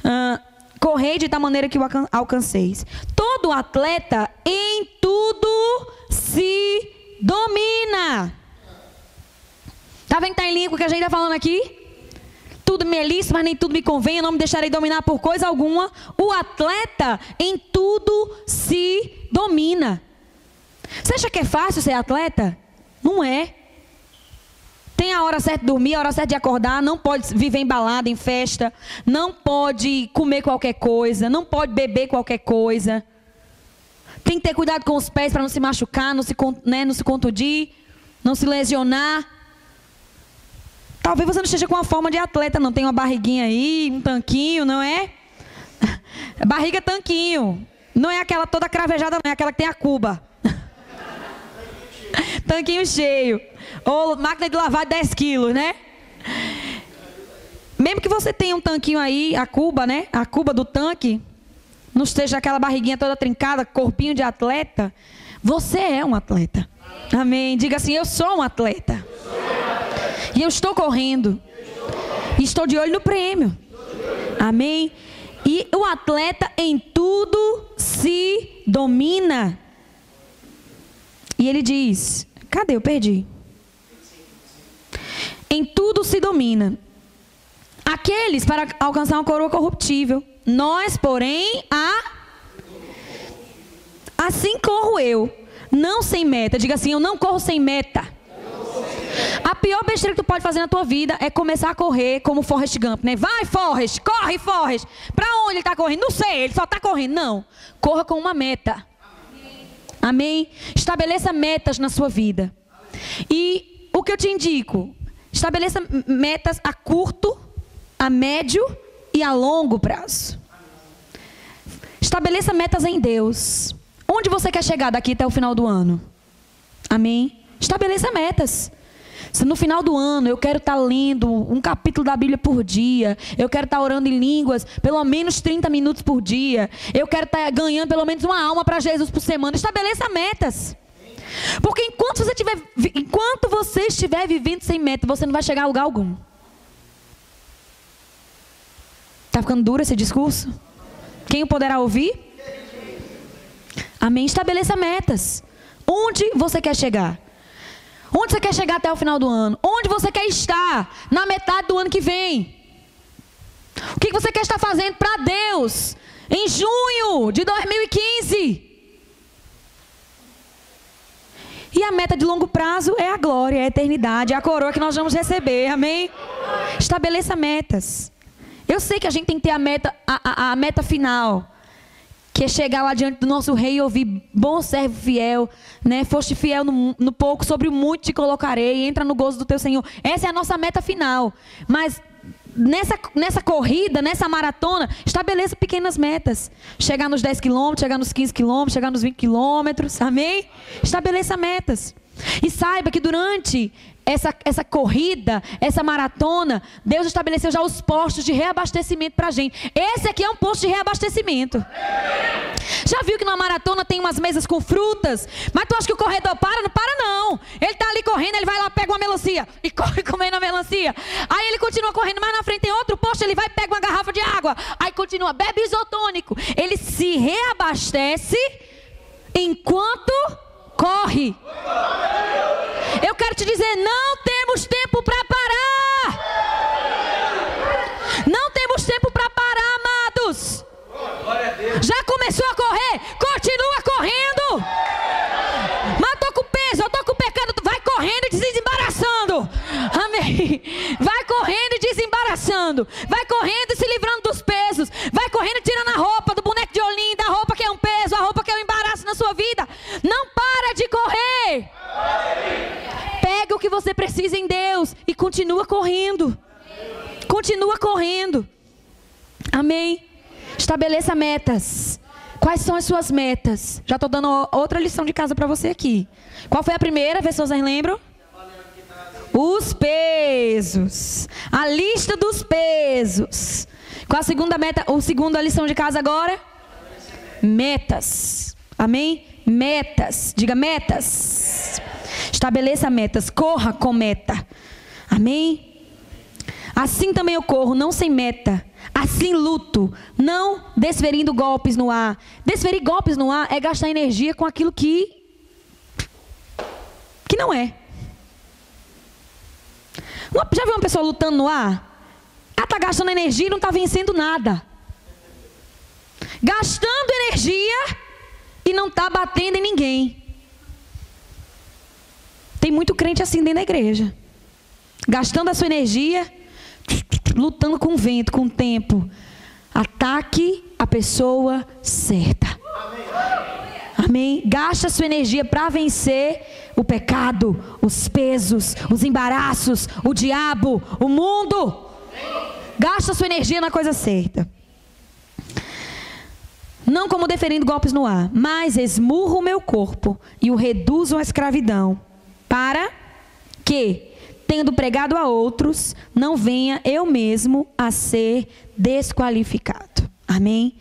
uh, correi tal maneira que o alcanceis. Todo atleta em tudo se domina. Tá vendo que tá em língua que a gente está falando aqui? Tudo me é mas nem tudo me convém, eu não me deixarei dominar por coisa alguma. O atleta em tudo se domina. Você acha que é fácil ser atleta? Não é. A hora certa de dormir, a hora certa de acordar, não pode viver em balada, em festa, não pode comer qualquer coisa, não pode beber qualquer coisa. Tem que ter cuidado com os pés para não se machucar, não se, né, não se contundir, não se lesionar. Talvez você não esteja com uma forma de atleta, não tem uma barriguinha aí, um tanquinho, não é? Barriga tanquinho. Não é aquela toda cravejada, não é aquela que tem a cuba. Tanquinho cheio. Ou máquina de lavar 10 quilos, né? Mesmo que você tenha um tanquinho aí, a cuba, né? A cuba do tanque, não esteja aquela barriguinha toda trincada, corpinho de atleta, você é um atleta. Amém. Diga assim: Eu sou um atleta. E eu estou correndo. E estou de olho no prêmio. Amém. E o atleta em tudo se domina. E ele diz: Cadê? Eu perdi. Em tudo se domina. Aqueles para alcançar uma coroa corruptível. Nós, porém, a. Assim corro eu. Não sem meta. Diga assim: eu não corro sem meta. A pior besteira que tu pode fazer na tua vida é começar a correr como Forrest Gump, né? Vai, Forrest, corre, Forrest. Para onde ele está correndo? Não sei, ele só está correndo. Não. Corra com uma meta. Amém? Estabeleça metas na sua vida. E o que eu te indico? Estabeleça metas a curto, a médio e a longo prazo. Estabeleça metas em Deus. Onde você quer chegar daqui até o final do ano? Amém? Estabeleça metas. Se no final do ano eu quero estar lendo um capítulo da Bíblia por dia, eu quero estar orando em línguas pelo menos 30 minutos por dia, eu quero estar ganhando pelo menos uma alma para Jesus por semana, estabeleça metas. Porque enquanto você, tiver, enquanto você estiver vivendo sem meta, você não vai chegar a lugar algum. Está ficando duro esse discurso? Quem o poderá ouvir? Amém. Estabeleça metas. Onde você quer chegar? Onde você quer chegar até o final do ano? Onde você quer estar na metade do ano que vem? O que você quer estar fazendo para Deus em junho de 2015? E a meta de longo prazo é a glória, é a eternidade, é a coroa que nós vamos receber, amém? Estabeleça metas. Eu sei que a gente tem que ter a meta, a, a, a meta final. Que é chegar lá diante do nosso rei e ouvir, bom servo fiel, né? Foste fiel no, no pouco, sobre o muito te colocarei, entra no gozo do teu Senhor. Essa é a nossa meta final. Mas nessa, nessa corrida, nessa maratona, estabeleça pequenas metas. Chegar nos 10 quilômetros, chegar nos 15 quilômetros, chegar nos 20 quilômetros, amém? Estabeleça metas. E saiba que durante essa, essa corrida, essa maratona, Deus estabeleceu já os postos de reabastecimento para a gente. Esse aqui é um posto de reabastecimento. Já viu que na maratona tem umas mesas com frutas? Mas tu acha que o corredor para? Não para não. Ele está ali correndo, ele vai lá, pega uma melancia e corre comendo a melancia. Aí ele continua correndo, mas na frente tem outro posto, ele vai, pega uma garrafa de água. Aí continua, bebe isotônico. Ele se reabastece enquanto corre. Eu quero te dizer, não temos tempo para parar. Não temos tempo para parar, amados. Já começou a correr? Continua correndo. Mas eu com peso, eu tô com pecado. Vai correndo e desembaraçando. Amém. Vai correndo e desembaraçando. Vai correndo e se livrando dos pesos. Vai correndo tirando você precisa em Deus e continua correndo. Continua correndo. Amém. Estabeleça metas. Quais são as suas metas? Já estou dando outra lição de casa para você aqui. Qual foi a primeira? Vê se vocês lembram. Os pesos. A lista dos pesos. Qual a segunda meta? O segundo a lição de casa agora? Metas. Amém? Metas. Diga metas. Estabeleça metas. Corra com meta. Amém? Assim também eu corro, não sem meta. Assim luto, não desferindo golpes no ar. Desferir golpes no ar é gastar energia com aquilo que que não é. Já viu uma pessoa lutando no ar? Ela está gastando energia e não está vencendo nada. Gastando energia e não está batendo em ninguém. Tem muito crente assim dentro da igreja. Gastando a sua energia, lutando com o vento, com o tempo. Ataque a pessoa certa. Amém? Gasta a sua energia para vencer o pecado, os pesos, os embaraços, o diabo, o mundo. Gasta a sua energia na coisa certa. Não como deferindo golpes no ar, mas esmurro o meu corpo e o reduzo à escravidão, para que, tendo pregado a outros, não venha eu mesmo a ser desqualificado. Amém?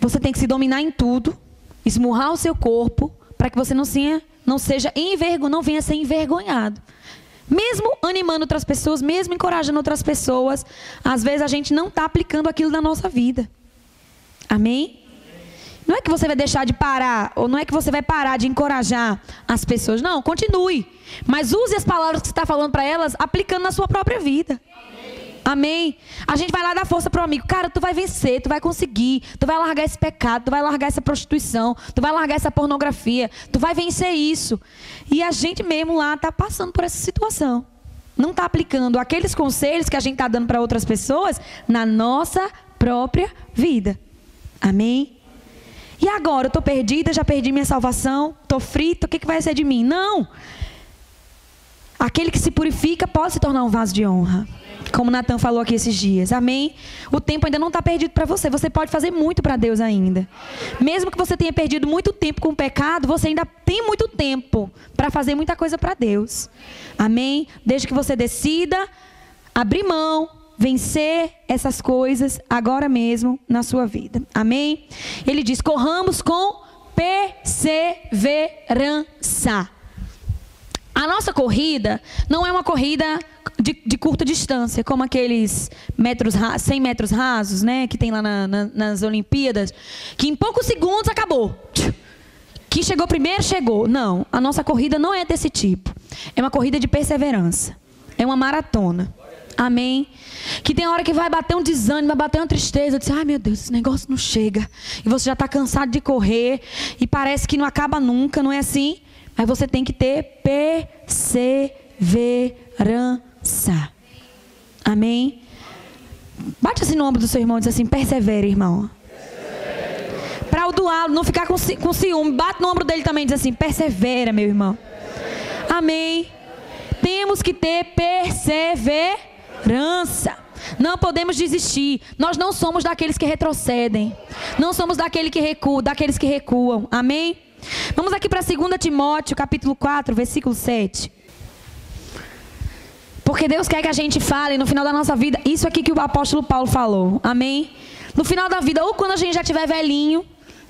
Você tem que se dominar em tudo, esmurrar o seu corpo, para que você não, seja, não seja envergonhado, não venha a ser envergonhado. Mesmo animando outras pessoas, mesmo encorajando outras pessoas, às vezes a gente não está aplicando aquilo na nossa vida. Amém? Não é que você vai deixar de parar, ou não é que você vai parar de encorajar as pessoas. Não, continue. Mas use as palavras que você está falando para elas, aplicando na sua própria vida. Amém. A gente vai lá dar força pro amigo. Cara, tu vai vencer, tu vai conseguir. Tu vai largar esse pecado, tu vai largar essa prostituição, tu vai largar essa pornografia. Tu vai vencer isso. E a gente mesmo lá tá passando por essa situação. Não está aplicando aqueles conselhos que a gente está dando para outras pessoas na nossa própria vida. Amém? E agora, eu estou perdida, já perdi minha salvação, estou frita, o que, que vai ser de mim? Não! Aquele que se purifica pode se tornar um vaso de honra. Como Natan falou aqui esses dias. Amém? O tempo ainda não está perdido para você. Você pode fazer muito para Deus ainda. Mesmo que você tenha perdido muito tempo com o pecado, você ainda tem muito tempo para fazer muita coisa para Deus. Amém? Desde que você decida abrir mão vencer essas coisas agora mesmo na sua vida. Amém? Ele diz: corramos com perseverança. A nossa corrida não é uma corrida de, de, curta distância, como aqueles metros, 100 metros rasos, né, que tem lá na, na, nas Olimpíadas, que em poucos segundos acabou. Quem chegou primeiro, chegou. Não, a nossa corrida não é desse tipo. É uma corrida de perseverança. É uma maratona. Amém? Que tem hora que vai bater um desânimo, vai bater uma tristeza. Diz, ai meu Deus, esse negócio não chega. E você já está cansado de correr. E parece que não acaba nunca, não é assim? Mas você tem que ter perseverança. Amém? Bate assim no ombro do seu irmão e diz assim: persevere, irmão. Para amaldoá-lo, não ficar com, com ciúme. Bate no ombro dele também e diz assim: persevera, meu irmão. Amém. Temos que ter perseverança. Não podemos desistir. Nós não somos daqueles que retrocedem. Não somos daquele que recua, daqueles que recuam. Amém? Vamos aqui para 2 Timóteo, capítulo 4, versículo 7. Porque Deus quer que a gente fale no final da nossa vida isso aqui que o apóstolo Paulo falou. Amém? No final da vida, ou quando a gente já tiver velhinho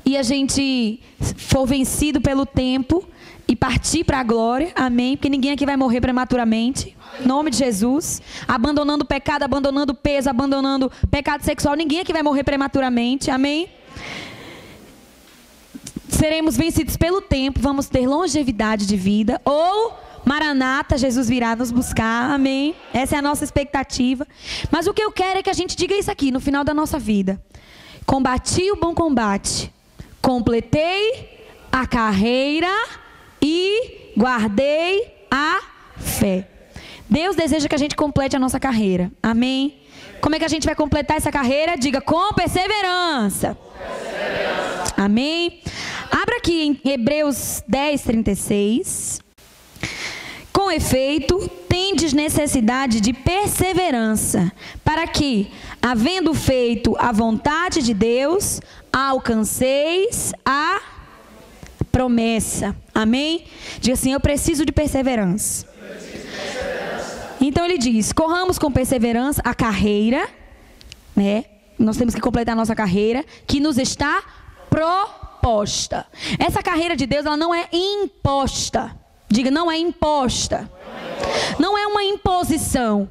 e a gente for vencido pelo tempo e partir para a glória. Amém? Porque ninguém aqui vai morrer prematuramente. Em nome de Jesus. Abandonando o pecado, abandonando o peso, abandonando pecado sexual. Ninguém aqui vai morrer prematuramente. Amém? Seremos vencidos pelo tempo, vamos ter longevidade de vida. Ou Maranata, Jesus virá nos buscar, amém? Essa é a nossa expectativa. Mas o que eu quero é que a gente diga isso aqui no final da nossa vida: combati o bom combate, completei a carreira e guardei a fé. Deus deseja que a gente complete a nossa carreira, amém? Como é que a gente vai completar essa carreira? Diga com perseverança. perseverança. Amém? Abra aqui em Hebreus 10, 36. Com efeito, tendes necessidade de perseverança, para que, havendo feito a vontade de Deus, alcanceis a promessa. Amém? Diga assim: Eu preciso de perseverança. Então ele diz: corramos com perseverança a carreira, né? Nós temos que completar a nossa carreira, que nos está proposta. Essa carreira de Deus, ela não é imposta. Diga, não é imposta. Não é uma imposição.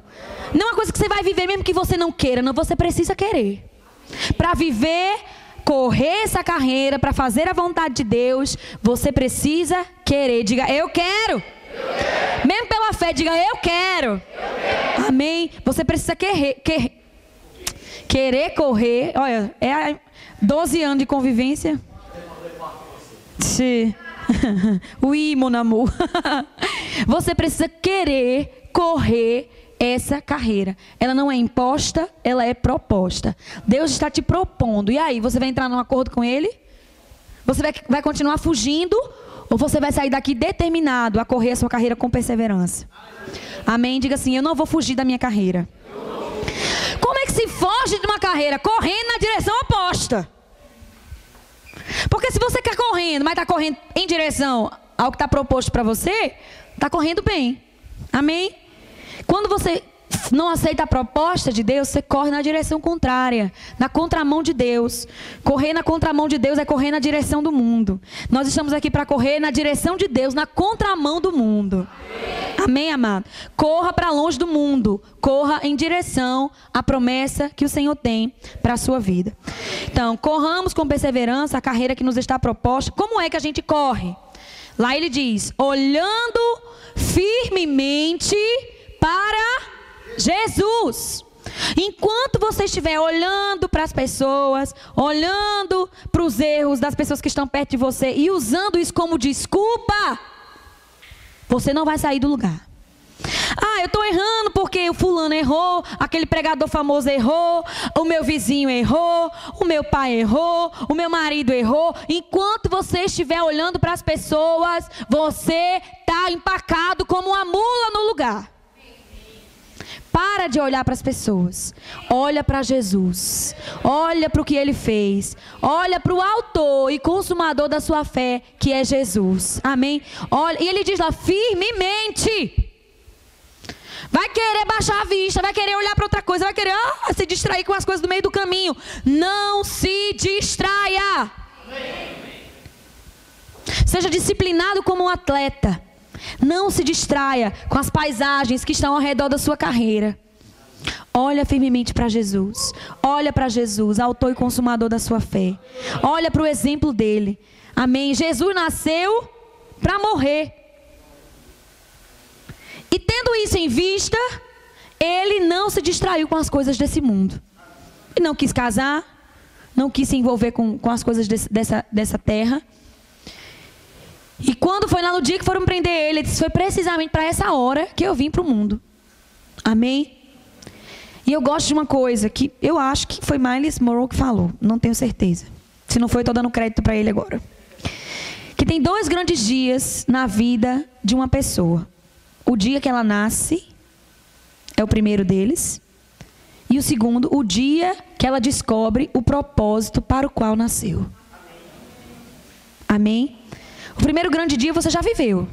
Não é uma coisa que você vai viver mesmo que você não queira. Não, você precisa querer. Para viver, correr essa carreira, para fazer a vontade de Deus, você precisa querer. Diga, eu quero. Mesmo pela fé, diga, eu quero. eu quero. Amém. Você precisa querer, querer, querer correr. Olha, é 12 anos de convivência. Sim. Oui, mon amour. Você precisa querer correr essa carreira. Ela não é imposta, ela é proposta. Deus está te propondo. E aí, você vai entrar num acordo com Ele? Você vai, vai continuar fugindo? Ou você vai sair daqui determinado a correr a sua carreira com perseverança? Amém? Diga assim: Eu não vou fugir da minha carreira. Como é que se foge de uma carreira? Correndo na direção oposta. Porque se você quer correndo, mas está correndo em direção ao que está proposto para você, está correndo bem. Amém? Quando você não aceita a proposta de Deus, você corre na direção contrária, na contramão de Deus. Correr na contramão de Deus é correr na direção do mundo. Nós estamos aqui para correr na direção de Deus, na contramão do mundo. Amém, amado? Corra para longe do mundo. Corra em direção à promessa que o Senhor tem para a sua vida. Então, corramos com perseverança a carreira que nos está proposta. Como é que a gente corre? Lá ele diz: olhando firmemente para Jesus. Enquanto você estiver olhando para as pessoas, olhando para os erros das pessoas que estão perto de você e usando isso como desculpa, você não vai sair do lugar. Ah, eu estou errando porque o fulano errou, aquele pregador famoso errou, o meu vizinho errou, o meu pai errou, o meu marido errou. Enquanto você estiver olhando para as pessoas, você está empacado como uma mula no lugar. Para de olhar para as pessoas. Olha para Jesus. Olha para o que ele fez. Olha para o autor e consumador da sua fé, que é Jesus. Amém? Olha, e ele diz lá firmemente. Vai querer baixar a vista, vai querer olhar para outra coisa, vai querer ah, se distrair com as coisas do meio do caminho. Não se distraia. Seja disciplinado como um atleta. Não se distraia com as paisagens que estão ao redor da sua carreira. Olha firmemente para Jesus. Olha para Jesus, autor e consumador da sua fé. Olha para o exemplo dele. Amém. Jesus nasceu para morrer. E tendo isso em vista, ele não se distraiu com as coisas desse mundo. Ele não quis casar, não quis se envolver com, com as coisas desse, dessa, dessa terra. E quando foi lá no dia que foram prender ele, ele disse: Foi precisamente para essa hora que eu vim para o mundo. Amém? E eu gosto de uma coisa que eu acho que foi Miles Morrow que falou, não tenho certeza. Se não foi, estou dando crédito para ele agora. Que tem dois grandes dias na vida de uma pessoa. O dia que ela nasce é o primeiro deles. E o segundo, o dia que ela descobre o propósito para o qual nasceu. Amém? O primeiro grande dia você já viveu.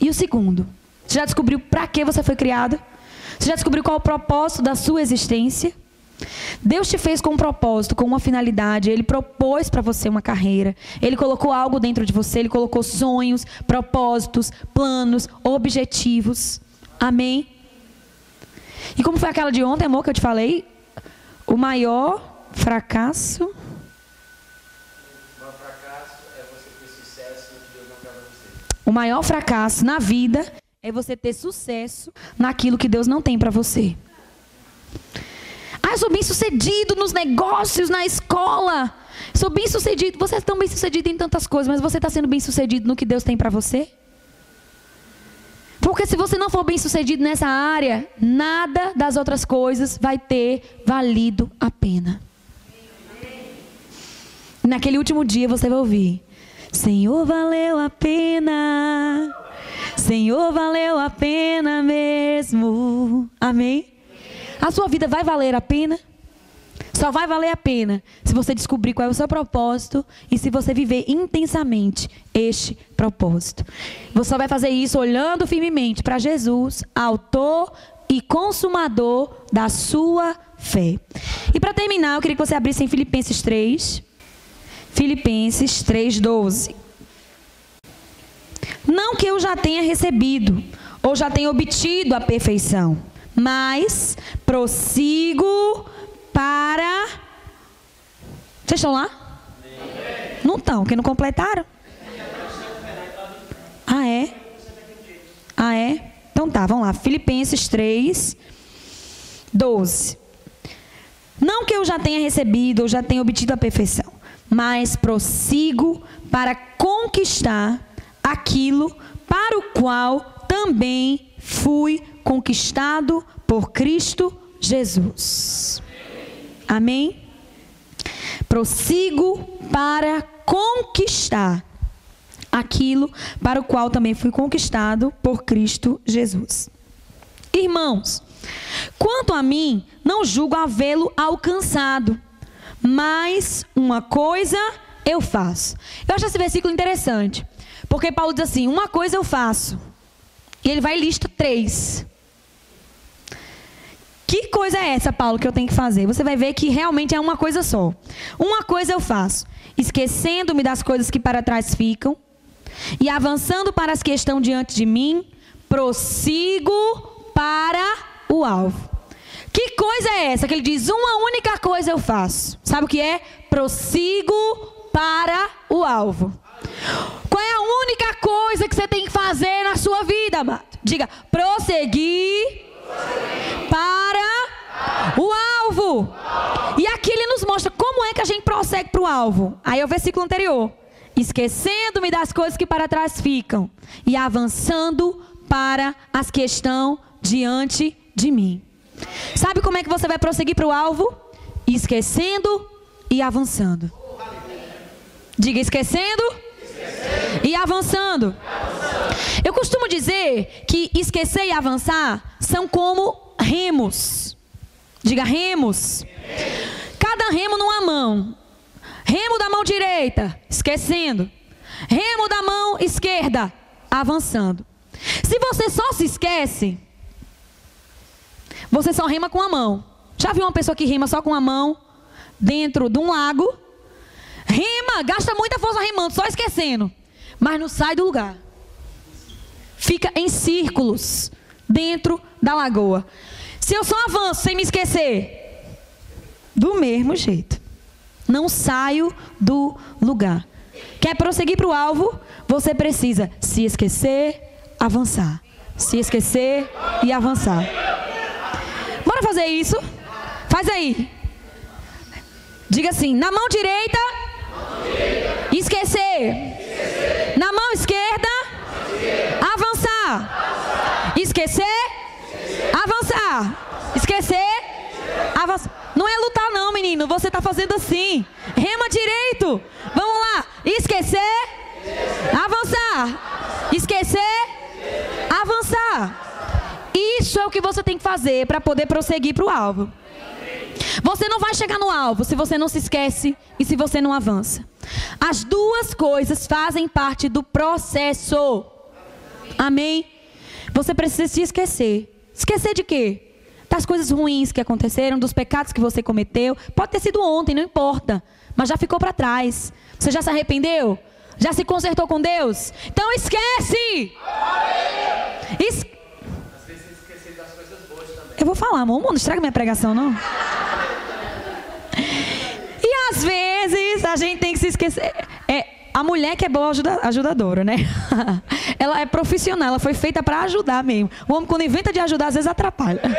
E o segundo? Você já descobriu para que você foi criado? Você já descobriu qual é o propósito da sua existência? Deus te fez com um propósito, com uma finalidade. Ele propôs para você uma carreira. Ele colocou algo dentro de você. Ele colocou sonhos, propósitos, planos, objetivos. Amém? E como foi aquela de ontem, amor, que eu te falei? O maior fracasso. O maior fracasso é você ter sucesso no que Deus não quer você. O maior fracasso na vida é você ter sucesso naquilo que Deus não tem para você. Ah, eu sou bem sucedido nos negócios, na escola. Sou bem sucedido. Você é tão bem sucedido em tantas coisas, mas você está sendo bem sucedido no que Deus tem para você? Porque se você não for bem sucedido nessa área, nada das outras coisas vai ter valido a pena. Naquele último dia você vai ouvir: Senhor, valeu a pena. Senhor, valeu a pena mesmo. Amém? A sua vida vai valer a pena? Só vai valer a pena se você descobrir qual é o seu propósito e se você viver intensamente este propósito. Você só vai fazer isso olhando firmemente para Jesus, autor e consumador da sua fé. E para terminar, eu queria que você abrisse em Filipenses 3. Filipenses 3:12. Não que eu já tenha recebido ou já tenha obtido a perfeição, mas prossigo para. Vocês estão lá? Não estão, que não completaram? Ah, é? Ah, é? Então tá, vamos lá. Filipenses 3, 12. Não que eu já tenha recebido ou já tenha obtido a perfeição, mas prossigo para conquistar aquilo para o qual também fui conquistado por Cristo Jesus. Amém? Prossigo para conquistar aquilo para o qual também fui conquistado por Cristo Jesus. Irmãos, quanto a mim, não julgo havê-lo alcançado, mas uma coisa eu faço. Eu acho esse versículo interessante. Porque Paulo diz assim: uma coisa eu faço. E ele vai e lista três. Que coisa é essa, Paulo, que eu tenho que fazer? Você vai ver que realmente é uma coisa só. Uma coisa eu faço, esquecendo-me das coisas que para trás ficam e avançando para as que estão diante de mim, prossigo para o alvo. Que coisa é essa? Que ele diz: uma única coisa eu faço. Sabe o que é? Prossigo para o alvo. Qual é a única coisa que você tem que fazer na sua vida, amado? Diga, prosseguir, para o alvo. E aqui ele nos mostra como é que a gente prossegue para o alvo. Aí é o versículo anterior. Esquecendo-me das coisas que para trás ficam e avançando para as que estão diante de mim. Sabe como é que você vai prosseguir para o alvo? Esquecendo e avançando. Diga esquecendo e avançando. Eu costumo dizer que esquecer e avançar são como remos. Diga remos. Cada remo numa mão. Remo da mão direita, esquecendo. Remo da mão esquerda, avançando. Se você só se esquece, você só rema com a mão. Já viu uma pessoa que rema só com a mão dentro de um lago? Rima, gasta muita força remando, só esquecendo. Mas não sai do lugar. Fica em círculos dentro da lagoa. Se eu só avanço sem me esquecer, do mesmo jeito. Não saio do lugar. Quer prosseguir para o alvo? Você precisa se esquecer, avançar. Se esquecer e avançar. Bora fazer isso? Faz aí. Diga assim: na mão direita, Esquecer. Na mão esquerda. Avançar. Esquecer. Avançar. Esquecer. Avançar. Não é lutar não, menino. Você está fazendo assim. Rema direito. Vamos lá. Esquecer. Avançar. Esquecer. Avançar. Isso é o que você tem que fazer para poder prosseguir para o alvo. Você não vai chegar no alvo se você não se esquece e se você não avança. As duas coisas fazem parte do processo. Amém? Você precisa se esquecer. Esquecer de quê? Das coisas ruins que aconteceram, dos pecados que você cometeu. Pode ter sido ontem, não importa. Mas já ficou para trás. Você já se arrependeu? Já se consertou com Deus? Então esquece! Es... Eu vou falar, amor. Não estraga minha pregação, não. E às vezes a gente tem que se esquecer. É, a mulher que é boa ajuda, ajudadora, né? ela é profissional, ela foi feita para ajudar mesmo. O homem, quando inventa de ajudar, às vezes atrapalha.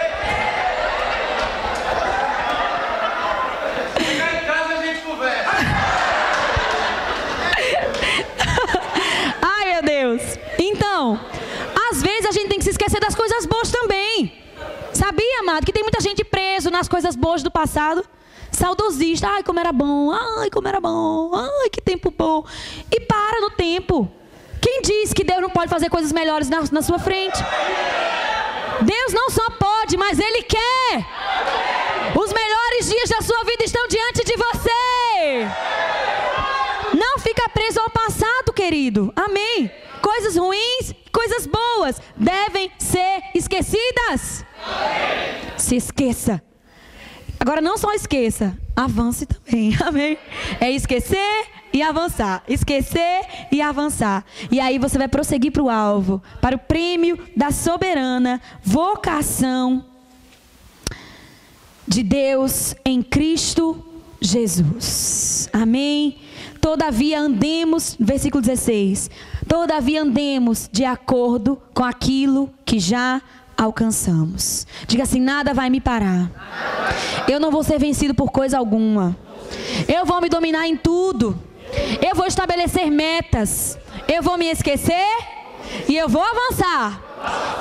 Ai, meu Deus. Então, às vezes a gente tem que se esquecer das coisas boas também. Amado, que tem muita gente preso nas coisas boas do passado? Saudosista, ai como era bom, ai como era bom, ai que tempo bom. E para no tempo. Quem diz que Deus não pode fazer coisas melhores na, na sua frente? Deus não só pode, mas Ele quer. Os melhores dias da sua vida estão diante de você. Não fica preso ao passado, querido. Amém. Coisas ruins, coisas boas devem ser esquecidas. Se esqueça. Agora não só esqueça, avance também. Amém. É esquecer e avançar. Esquecer e avançar. E aí você vai prosseguir para o alvo, para o prêmio da soberana vocação de Deus em Cristo Jesus. Amém. Todavia andemos, versículo 16. Todavia andemos de acordo com aquilo que já alcançamos. Diga assim: nada vai me parar. Eu não vou ser vencido por coisa alguma. Eu vou me dominar em tudo. Eu vou estabelecer metas. Eu vou me esquecer e eu vou avançar.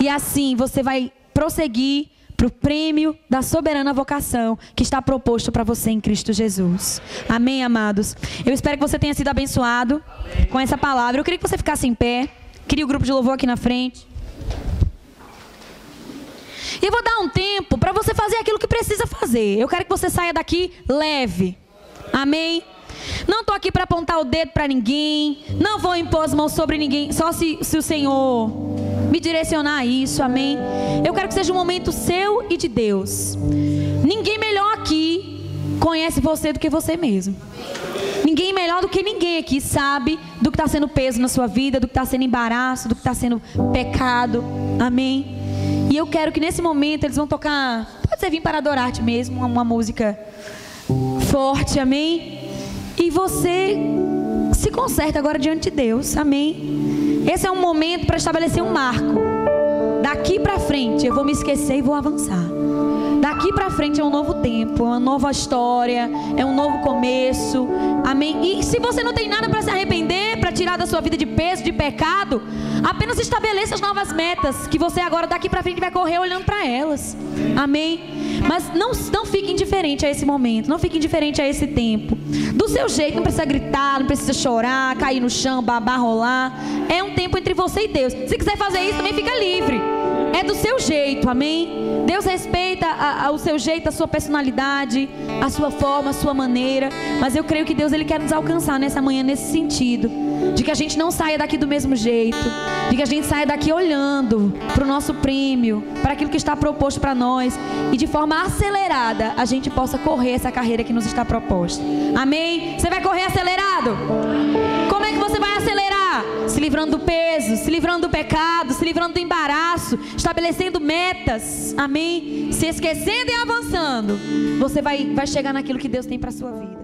E assim você vai prosseguir para o prêmio da soberana vocação que está proposto para você em Cristo Jesus. Amém, amados? Eu espero que você tenha sido abençoado com essa palavra. Eu queria que você ficasse em pé. Queria o grupo de louvor aqui na frente. E eu vou dar um tempo para você fazer aquilo que precisa fazer. Eu quero que você saia daqui leve. Amém? Não estou aqui para apontar o dedo para ninguém. Não vou impor as mãos sobre ninguém. Só se, se o Senhor me direcionar a isso. Amém? Eu quero que seja um momento seu e de Deus. Ninguém melhor aqui conhece você do que você mesmo. Ninguém melhor do que ninguém aqui sabe do que está sendo peso na sua vida, do que está sendo embaraço, do que está sendo pecado. Amém? E eu quero que nesse momento eles vão tocar, pode ser vir para adorar-te mesmo, uma, uma música forte, amém? E você se conserta agora diante de Deus, amém? Esse é um momento para estabelecer um marco. Daqui para frente eu vou me esquecer e vou avançar. Daqui para frente é um novo tempo, é uma nova história, é um novo começo. Amém? E se você não tem nada para se arrepender, para tirar da sua vida de peso, de pecado, apenas estabeleça as novas metas que você agora daqui para frente vai correr olhando para elas. Amém? Mas não, não fique indiferente a esse momento, não fique indiferente a esse tempo. Do seu jeito, não precisa gritar, não precisa chorar, cair no chão, babar, rolar. É um tempo entre você e Deus. Se quiser fazer isso, também fica livre. É do seu jeito, amém? Deus respeita a, a, o seu jeito, a sua personalidade, a sua forma, a sua maneira. Mas eu creio que Deus ele quer nos alcançar nessa manhã nesse sentido, de que a gente não saia daqui do mesmo jeito, de que a gente saia daqui olhando para o nosso prêmio, para aquilo que está proposto para nós e de forma acelerada a gente possa correr essa carreira que nos está proposta. Amém? Você vai correr acelerado? Como é que você vai acelerar? Se livrando do peso, se livrando do pecado, se livrando do embaraço, estabelecendo metas. Amém? Se esquecendo e avançando, você vai, vai chegar naquilo que Deus tem para sua vida.